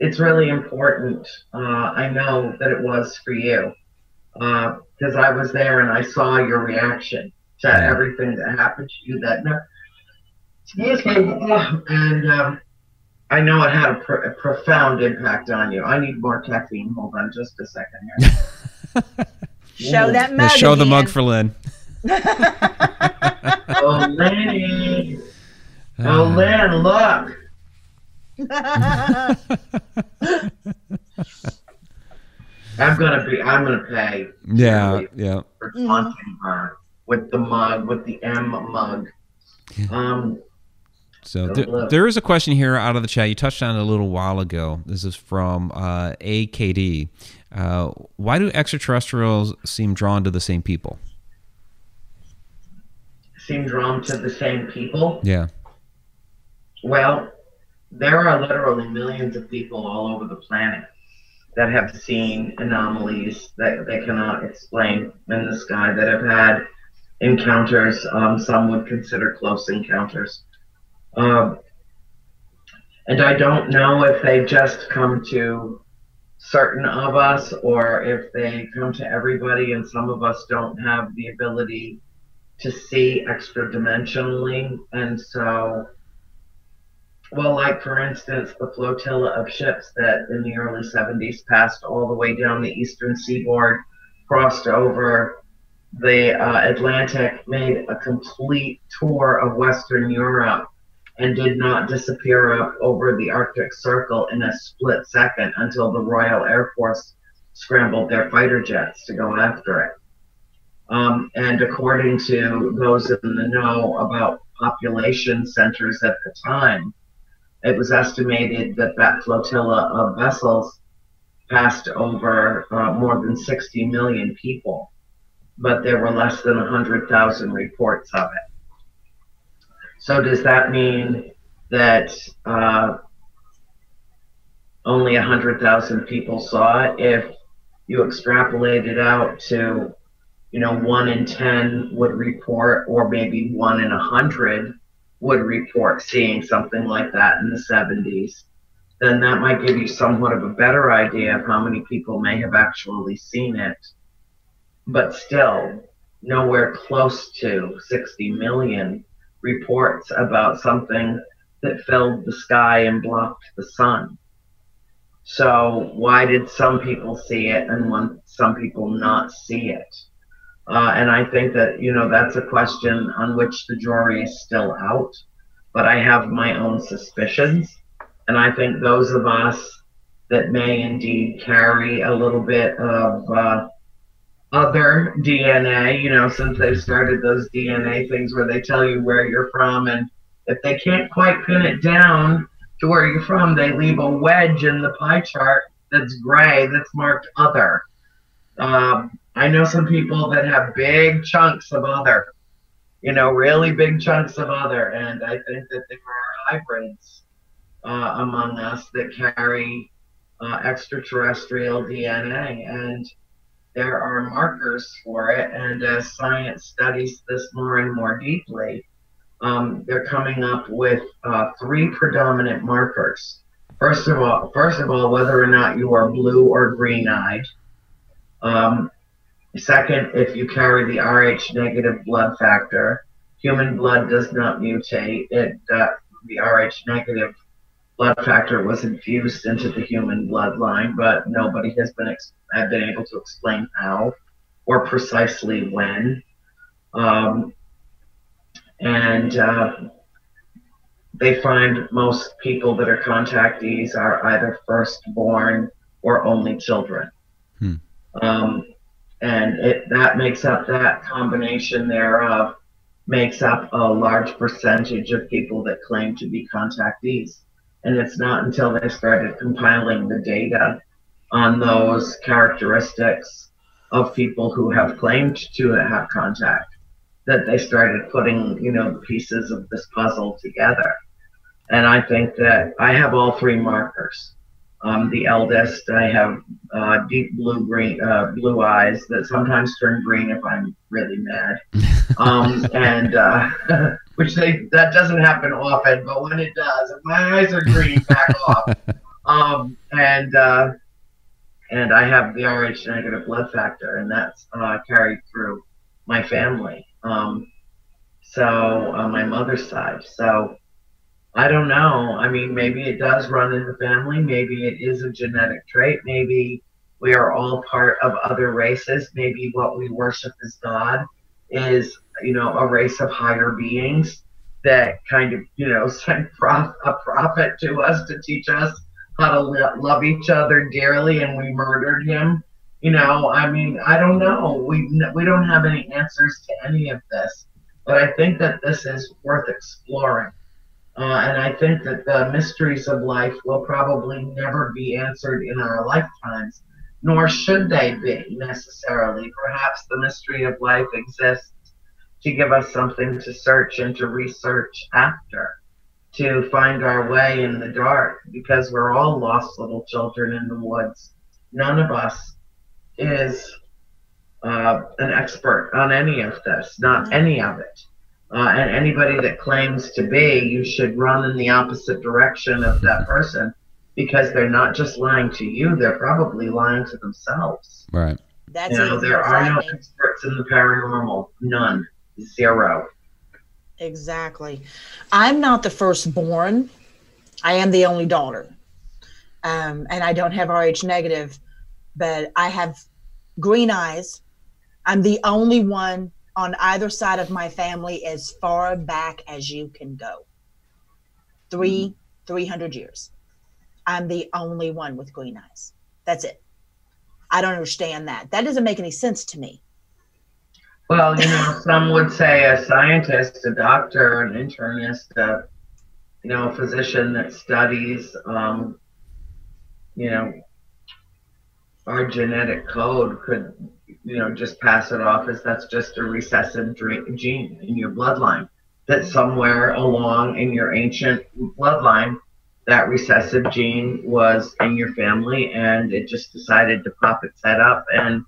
B: it's really important. Uh, I know that it was for you because I was there and I saw your reaction to
A: Yeah.
B: everything that happened to you that night. Excuse me. And um, I know it had a, pr- a profound impact on you. I need more caffeine. Hold on just a second here.
C: Show that
A: Yeah,
C: mug.
A: show the mug for Lynn.
B: Oh, Lenny.
A: Uh,
B: Oh, Lynn, look. I'm gonna be. I'm gonna pay
A: yeah, yeah.
B: for taunting her with the mug, with the M mug. Um,
A: So there, there is a question here out of the chat. You touched on it a little while ago. This is from uh, AKD. Uh, why do extraterrestrials seem drawn to the same people?
B: seem drawn to the same people.
A: Yeah,
B: Well, there are literally millions of people all over the planet. that have seen anomalies that they cannot explain in the sky that have had encounters. Um, some would consider close encounters. Um, and I don't know if they just come to certain of us or if they come to everybody and some of us don't have the ability to see extra dimensionally. And so, well, like for instance, the flotilla of ships that in the early 70s passed all the way down the eastern seaboard, crossed over the uh, Atlantic, made a complete tour of Western Europe and did not disappear up over the Arctic Circle in a split second until the Royal Air Force scrambled their fighter jets to go after it. Um, and according to those in the know about population centers at the time, it was estimated that that flotilla of vessels passed over uh, more than 60 million people, but there were less than 100,000 reports of it. So does that mean that uh, only 100,000 people saw it? If you extrapolate it out to, you know, one in 10 would report, or maybe one in 100 would report seeing something like that in the 70s, then that might give you somewhat of a better idea of how many people may have actually seen it. But still, nowhere close to 60 million reports about something that filled the sky and blocked the sun. So why did some people see it and some people not see it? Uh, and I think that, you know, that's a question on which the jury is still out. But I have my own suspicions. And I think those of us that may indeed carry a little bit of uh, other DNA, you know, since they've started those DNA things where they tell you where you're from. And if they can't quite pin it down to where you're from, they leave a wedge in the pie chart that's gray that's marked other. Um, I know some people that have big chunks of other, you know, really big chunks of other. And I think that there are hybrids uh, among us that carry uh, extraterrestrial DNA. And there are markers for it, and as science studies this more and more deeply, um, they're coming up with uh, three predominant markers. First of all, first of all, whether or not you are blue or green-eyed. Um, second, if you carry the Rh negative blood factor, human blood does not mutate. It uh, the Rh negative blood factor was infused into the human bloodline, but nobody has been ex- have been able to explain how or precisely when. Um, and uh, they find most people that are contactees are either firstborn or only children. Hmm. Um, and it that makes up that combination thereof makes up a large percentage of people that claim to be contactees. And it's not until they started compiling the data on those characteristics of people who have claimed to have contact that they started putting, you know, pieces of this puzzle together. And I think that I have all three markers. Um, the eldest, I have uh, deep blue green, uh, blue eyes that sometimes turn green if I'm really mad, um, and uh, which they that doesn't happen often, but when it does, if my eyes are green, back off. Um, and uh, and I have the Rh negative blood factor, and that's uh, carried through my family. Um, so on my mother's side, so I don't know. I mean, maybe it does run in the family. Maybe it is a genetic trait. Maybe we are all part of other races. Maybe what we worship as God is, you know, a race of higher beings that kind of, you know, sent prof- a prophet to us to teach us how to lo- love each other dearly, and we murdered him. You know, I mean, I don't know. We we don't have any answers to any of this, but I think that this is worth exploring. Uh, and I think that the mysteries of life will probably never be answered in our lifetimes, nor should they be necessarily. Perhaps the mystery of life exists to give us something to search and to research after, to find our way in the dark, because we're all lost little children in the woods, none of us is uh, an expert on any of this, not any of it. Uh, and anybody that claims to be, you should run in the opposite direction of that person because they're not just lying to you, they're probably lying to themselves.
A: Right.
C: That's
B: You know, there are no experts in the paranormal. None. Zero.
C: Exactly. I'm not the firstborn. I am the only daughter. Um, and I don't have RH negative, but I have green eyes. I'm the only one on either side of my family as far back as you can go. Three, 300 years. I'm the only one with green eyes. That's it. I don't understand that. That doesn't make any sense to me.
B: Well, you know, some would say a scientist, a doctor, an internist, a, you know, a physician that studies, um, you know, our genetic code could, you know, just pass it off as that's just a recessive gene in your bloodline. That somewhere along in your ancient bloodline, that recessive gene was in your family and it just decided to pop its head up and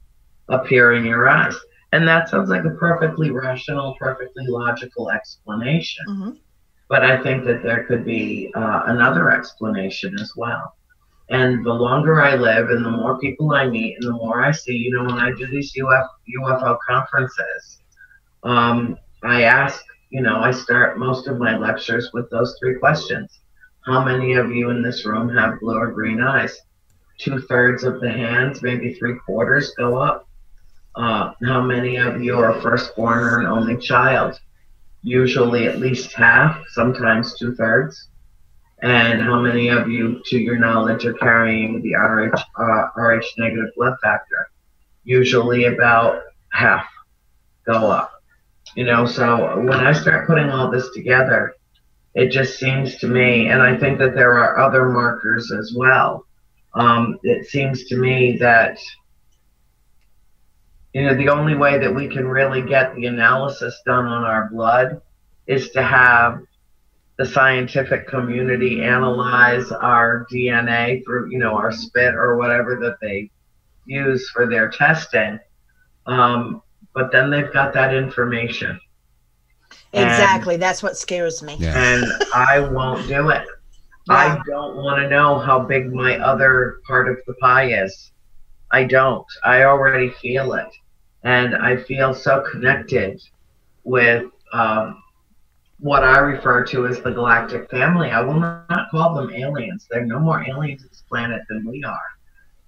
B: appear in your eyes. And that sounds like a perfectly rational, perfectly logical explanation.
C: Mhm.
B: But I think that there could be uh, another explanation as well. And the longer I live and the more people I meet and the more I see, you know, when I do these UF, UFO conferences, um, I ask, you know, I start most of my lectures with those three questions. How many of you in this room have blue or green eyes? Two thirds of the hands, maybe three quarters go up. Uh, how many of you are firstborn or an only child? Usually at least half, sometimes two thirds. And how many of you, to your knowledge, are carrying the RH, uh, RH negative blood factor? Usually about half go up. You know, so when I start putting all this together, it just seems to me, and I think that there are other markers as well. Um, it seems to me that you know, the only way that we can really get the analysis done on our blood is to have the scientific community analyze our DNA through, you know, our spit or whatever that they use for their testing. Um, but then they've got that information. And-
C: Exactly. That's what scares me.
A: Yeah.
B: and I won't do it. I don't want to know how big my other part of the pie is. I don't. I already feel it. And I feel so connected with um, what I refer to as the galactic family. I will not call them aliens. There are no more aliens on this planet than we are.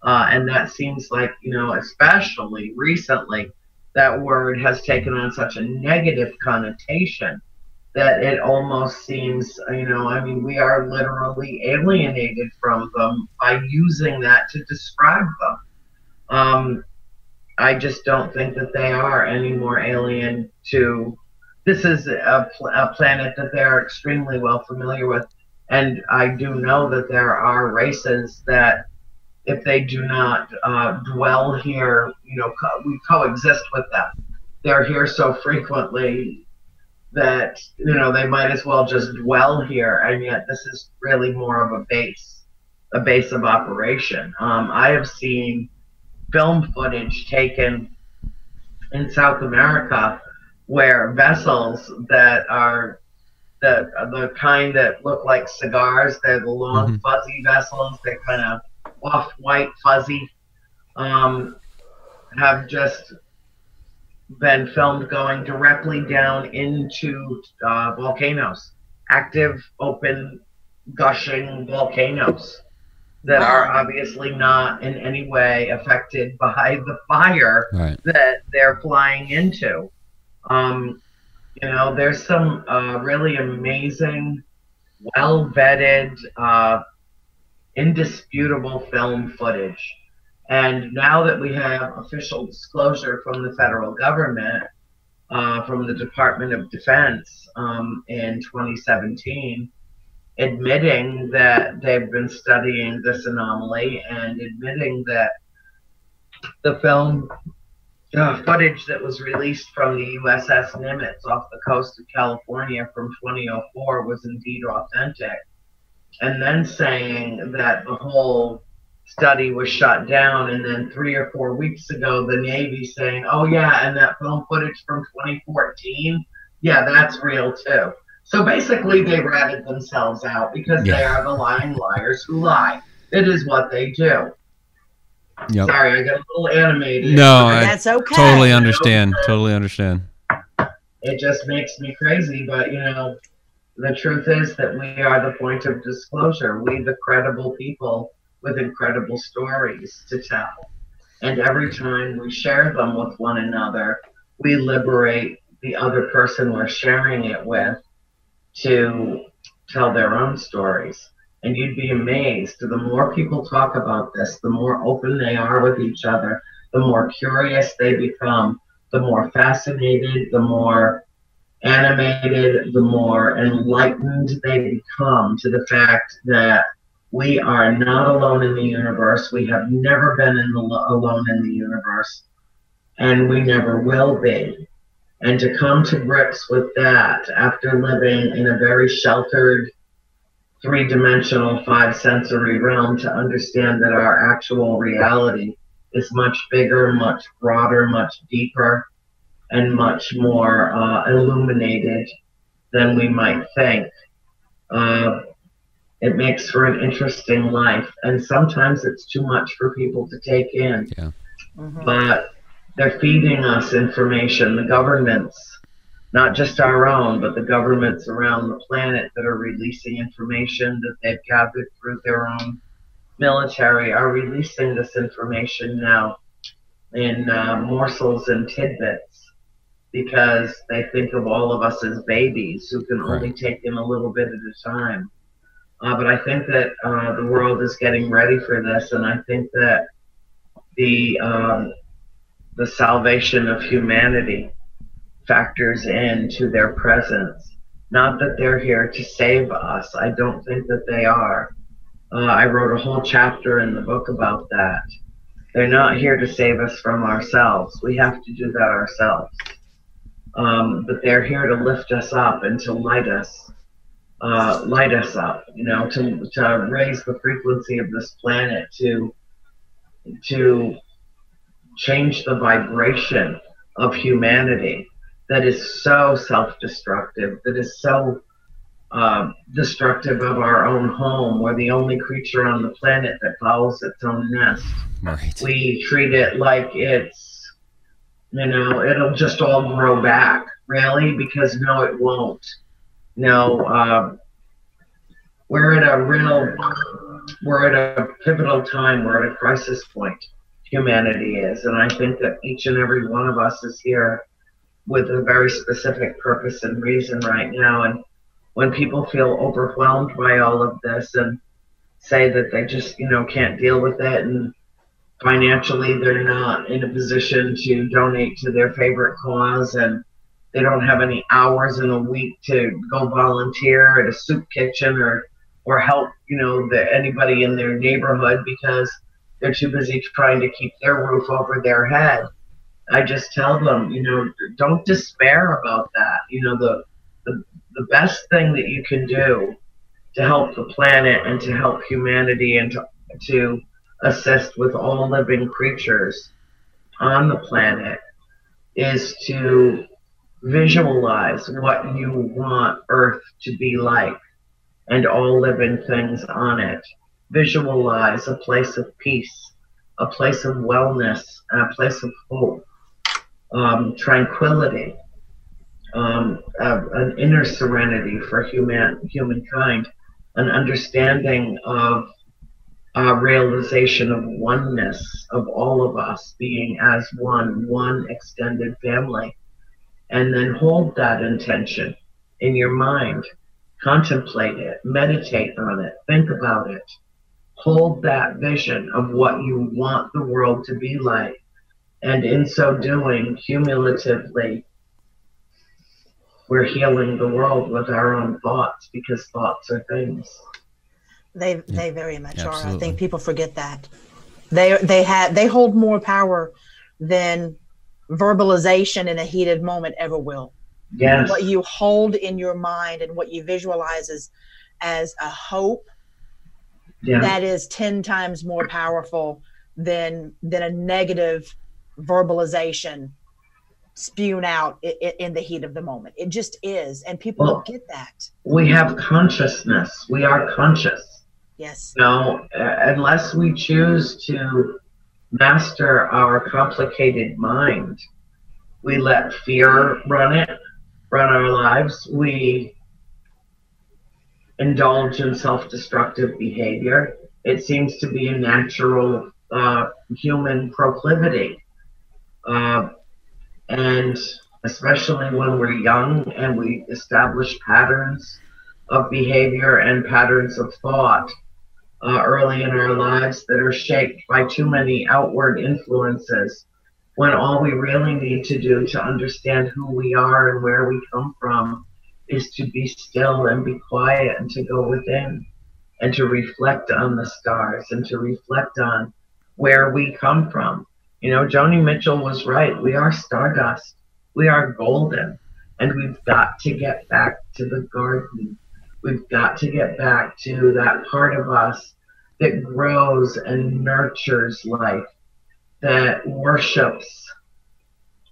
B: Uh, and that seems like, you know, especially recently, that word has taken on such a negative connotation that it almost seems, you know, I mean, we are literally alienated from them by using that to describe them. Um, I just don't think that they are any more alien to. This is a, pl- a planet that they're extremely well familiar with, and I do know that there are races that, if they do not uh, dwell here, you know, co- we coexist with them. They're here so frequently that you know they might as well just dwell here and yet this is really more of a base a base of operation um, i have seen film footage taken in south america where vessels that are the the kind that look like cigars they're the long
A: Mhm.
B: fuzzy vessels they're kind of off white fuzzy um, have just been filmed going directly down into uh, volcanoes, active, open, gushing volcanoes that are obviously not in any way affected by the fire
A: Right.
B: that they're flying into. Um, you know, there's some uh, really amazing, well vetted, uh, indisputable film footage. And now that we have official disclosure from the federal government, uh, from the Department of Defense um, in 2017, admitting that they've been studying this anomaly and admitting that the film uh, footage that was released from the USS Nimitz off the coast of California from 2004 was indeed authentic. And then saying that the whole study was shut down, and then three or four weeks ago, the Navy saying, "Oh yeah, and that film footage from 2014, yeah, that's real too." So basically, they ratted themselves out because they are the lying liars who lie. It is what they do.
A: Yep.
B: Sorry, I got a little animated.
A: No, I
C: That's okay.
A: totally understand. Totally understand.
B: it just makes me crazy. But you know, the truth is that we are the point of disclosure. We, the credible people with incredible stories to tell. And every time we share them with one another, we liberate the other person we're sharing it with to tell their own stories. And you'd be amazed. The more people talk about this, the more open they are with each other, the more curious they become, the more fascinated, the more animated, the more enlightened they become to the fact that we are not alone in the universe. We have never been in the, alone in the universe, and we never will be. And to come to grips with that after living in a very sheltered, three dimensional, five sensory realm, to understand that our actual reality is much bigger, much broader, much deeper, and much more uh, illuminated than we might think. Uh, it makes for an interesting life, and sometimes it's too much for people to take in.
C: Mhm.
B: But they're feeding us information. The governments, not just our own, but the governments around the planet that are releasing information that they've gathered through their own military, are releasing this information now in uh, morsels and tidbits because they think of all of us as babies who can only take in a little bit at a time. Uh, but I think that uh, the world is getting ready for this, and I think that the um, the salvation of humanity factors into their presence. Not that they're here to save us. I don't think that they are. Uh, I wrote a whole chapter in the book about that. They're not here to save us from ourselves. We have to do that ourselves. Um, but they're here to lift us up and to light us, uh, light us up. You know, to to raise the frequency of this planet, to to change the vibration of humanity that is so self-destructive, that is so um, destructive of our own home. We're the only creature on the planet that follows its own nest.
A: Right.
B: we treat it like it's you know it'll just all grow back. Really? Because no it won't. No um, we're at a real we're at a pivotal time. We're at a crisis point humanity is. And i think that each and every one of us is here with a very specific purpose and reason right now. And when people feel overwhelmed by all of this and say that they just you know can't deal with it and financially they're not in a position to donate to their favorite cause and they don't have any hours in a week to go volunteer at a soup kitchen or or help you know the, anybody in their neighborhood because they're too busy trying to keep their roof over their head i just tell them you know don't despair about that you know the the, the best thing that you can do to help the planet and to help humanity and to, to assist with all living creatures on the planet is to visualize what you want Earth to be like and all living things on it. Visualize a place of peace, a place of wellness, and a place of hope, um, tranquility, um, an inner serenity for human humankind, an understanding of realization of oneness of all of us being as one, one extended family. And then hold that intention in your mind, contemplate it, meditate on it, think about it. Hold that vision of what you want the world to be like. And in so doing, cumulatively, we're healing the world with our own thoughts because thoughts are things.
C: They they very much are. I think people forget that. They they have they hold more power than verbalization in a heated moment ever will.
B: Yes.
C: What you hold in your mind and what you visualize as as a hope yeah. that is 10 times more powerful than than a negative verbalization spewing out in, in the heat of the moment. It just is, and people well, don't get that.
B: We have consciousness. We are conscious.
C: Yes.
B: No, unless we choose to master our complicated mind, we let fear run it, run our lives. We indulge in self-destructive behavior. It seems to be a natural uh, human proclivity. Uh, and especially when we're young and we establish patterns of behavior and patterns of thought uh, early in our lives that are shaped by too many outward influences when all we really need to do to understand who we are and where we come from is to be still and be quiet and to go within and to reflect on the stars and to reflect on where we come from. You know, Joni Mitchell was right. We are stardust. We are golden. And we've got to get back to the garden. We've got to get back to that part of us that grows and nurtures life, that worships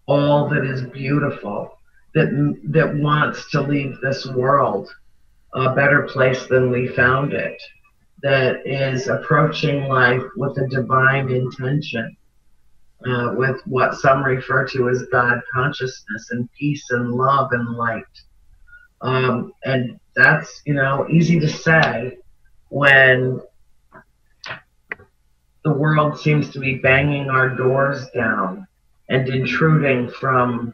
B: all that is beautiful, that that wants to leave this world a better place than we found it, that is approaching life with a divine intention, uh, with what some refer to as God consciousness and peace and love and light. Um, and that's you know easy to say when the world seems to be banging our doors down and intruding from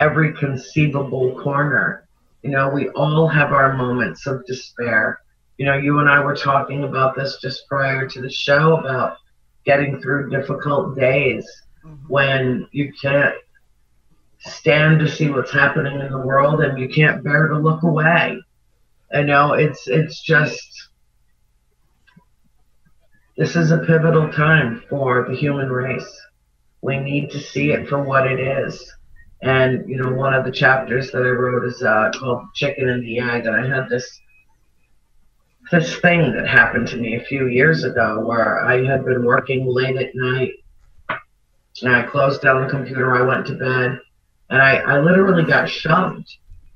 B: every conceivable corner. You know, we all have our moments of despair. You know, you and I were talking about this just prior to the show about getting through difficult days mm-hmm. when you can't stand to see what's happening in the world and you can't bear to look away. You know, it's it's just this is a pivotal time for the human race. We need to see it for what it is. And, you know, one of the chapters that I wrote is uh, called Chicken and the Egg. And I had this this thing that happened to me a few years ago where I had been working late at night and I closed down the computer, I went to bed, and I, I literally got shoved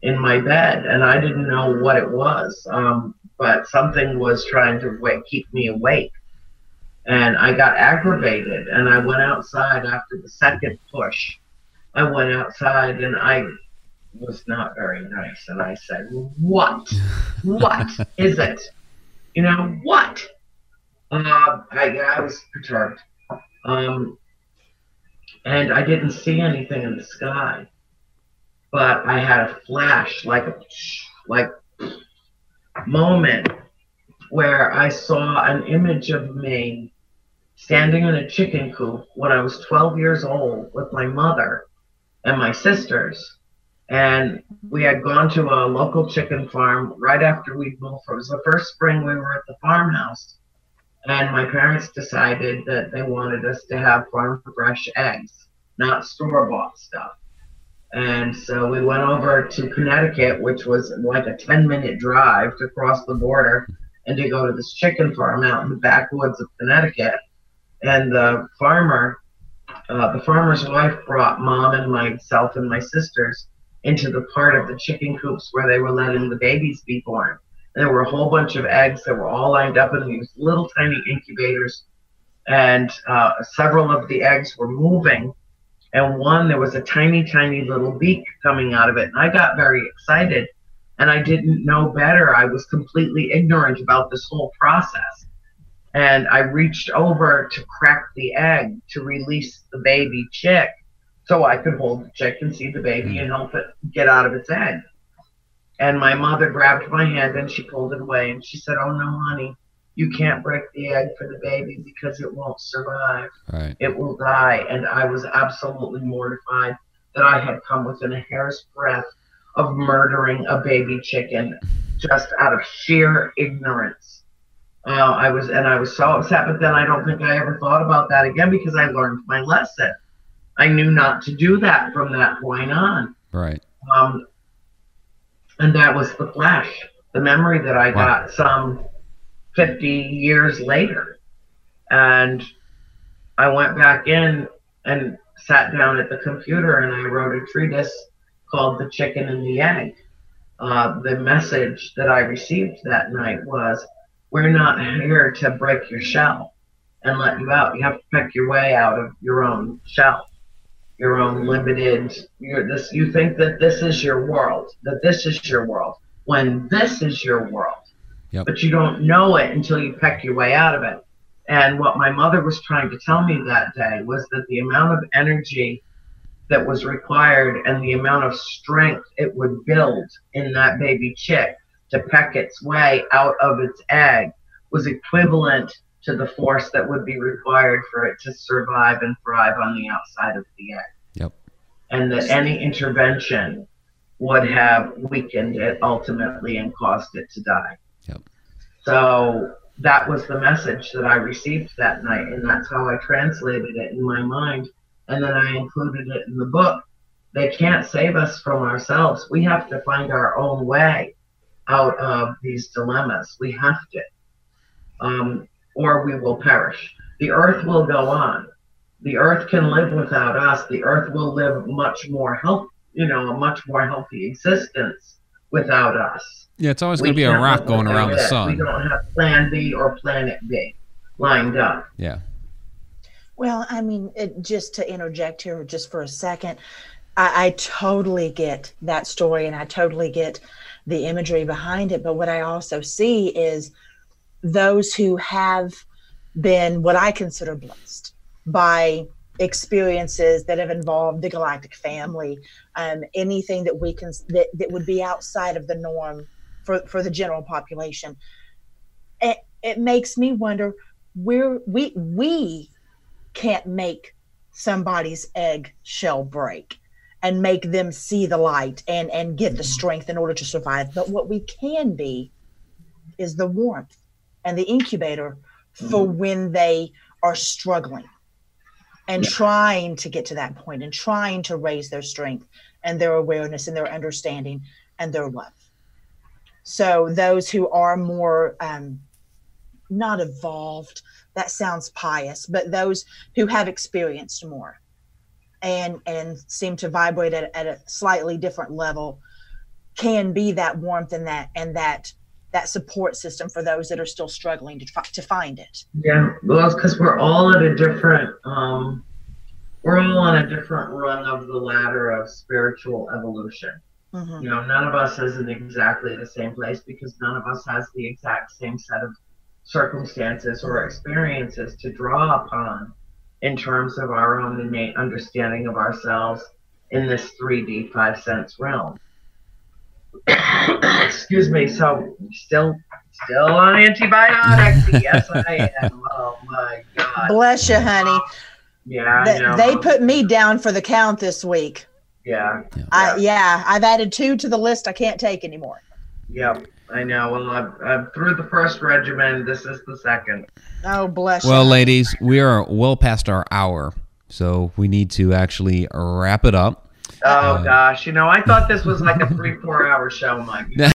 B: in my bed and I didn't know what it was. Um, but something was trying to wake, keep me awake and I got aggravated and I went outside after the second push. I went outside and I was not very nice and I said, What? What is it? You know, what? Uh, I, I was perturbed. Um, and I didn't see anything in the sky. But I had a flash, like a like moment where I saw an image of me standing in a chicken coop when I was 12 years old with my mother and my sisters. And we had gone to a local chicken farm right after we moved. It was the first spring we were at the farmhouse. And my parents decided that they wanted us to have farm fresh eggs, not store bought stuff. And so we went over to Connecticut, which was like a 10 minute drive to cross the border and to go to this chicken farm out in the backwoods of Connecticut and the farmer, uh, the farmer's wife brought mom and myself and my sisters into the part of the chicken coops where they were letting the babies be born. And there were a whole bunch of eggs that were all lined up in these little tiny incubators, and uh, several of the eggs were moving. And one, there was a tiny, tiny little beak coming out of it. And I got very excited, and I didn't know better. I was completely ignorant about this whole process and I reached over to crack the egg to release the baby chick so I could hold the chick and see the baby and help it get out of its egg. And my mother grabbed my hand and she pulled it away and she said, Oh no, honey, you can't break the egg for the baby because it won't survive.
A: Right.
B: It will die. And I was absolutely mortified that I had come within a hair's breadth of murdering a baby chicken just out of sheer ignorance. Uh, I was and I was so upset, but then I don't think I ever thought about that again because I learned my lesson. I knew not to do that from that point on.
A: Right.
B: Um, and that was the flash, the memory that I wow. got some 50 years later. And I went back in and sat down at the computer and I wrote a treatise called The Chicken and the Egg. Uh, the message that I received that night was We're not here to break your shell and let you out. You have to pick your way out of your own shell, your own limited. Your, this, you think that this is your world, that this is your world, when this is your world.
A: Yep.
B: But you don't know it until you peck your way out of it. And what my mother was trying to tell me that day was that the amount of energy that was required and the amount of strength it would build in that baby chick to peck its way out of its egg was equivalent to the force that would be required for it to survive and thrive on the outside of the egg.
A: Yep.
B: And that any intervention would have weakened it ultimately and caused it to die.
A: Yep.
B: So that was the message that I received that night, and that's how I translated it in my mind. And then I included it in the book. They can't save us from ourselves. We have to find our own way out of these dilemmas. We have to, um, or we will perish. The earth will go on. The earth can live without us. The earth will live much more health, you know, a much more healthy existence without us.
A: Yeah, it's always going to be a rock going around the
B: it. We don't have Plan B or Planet B lined up.
A: Yeah.
C: Well, I mean, it, just to interject here just for a second, I, I totally get that story and I totally get the imagery behind it. But what I also see is those who have been what I consider blessed by experiences that have involved the galactic family, um, anything that we can that, that would be outside of the norm for, for the general population. It, it makes me wonder where we we can't make somebody's egg shell break and make them see the light and and get the strength in order to survive. But what we can be is the warmth and the incubator for when they are struggling and
B: Yeah.
C: trying to get to that point and trying to raise their strength and their awareness and their understanding and their love. So those who are more um, not evolved that sounds pious but those who have experienced more and and seem to vibrate at, at a slightly different level can be that warmth and that and that that support system for those that are still struggling to, fi- to find it
B: Yeah, well, because we're all at a different, um, we're all on a different run of the ladder of spiritual evolution.
C: Mhm.
B: You know, none of us is in exactly the same place because none of us has the exact same set of circumstances or experiences to draw upon in terms of our own innate understanding of ourselves in this 3D five sense realm. Excuse me. So still, still on antibiotics. yes, I am. Oh my god.
C: bless you honey
B: Yeah, I
C: Th-
B: know.
C: they put me down for the count this week
B: Yeah.
C: I, yeah i've added two to the list i can't take anymore
B: Yep. I know. Well, I'm, I'm through the first regimen. This is the second.
C: oh bless you.
A: Well,
C: you
A: ladies, we are well past our hour, so we need to actually wrap it up.
B: Oh uh, gosh, you know, I thought this was like a three, four hour show, Mike.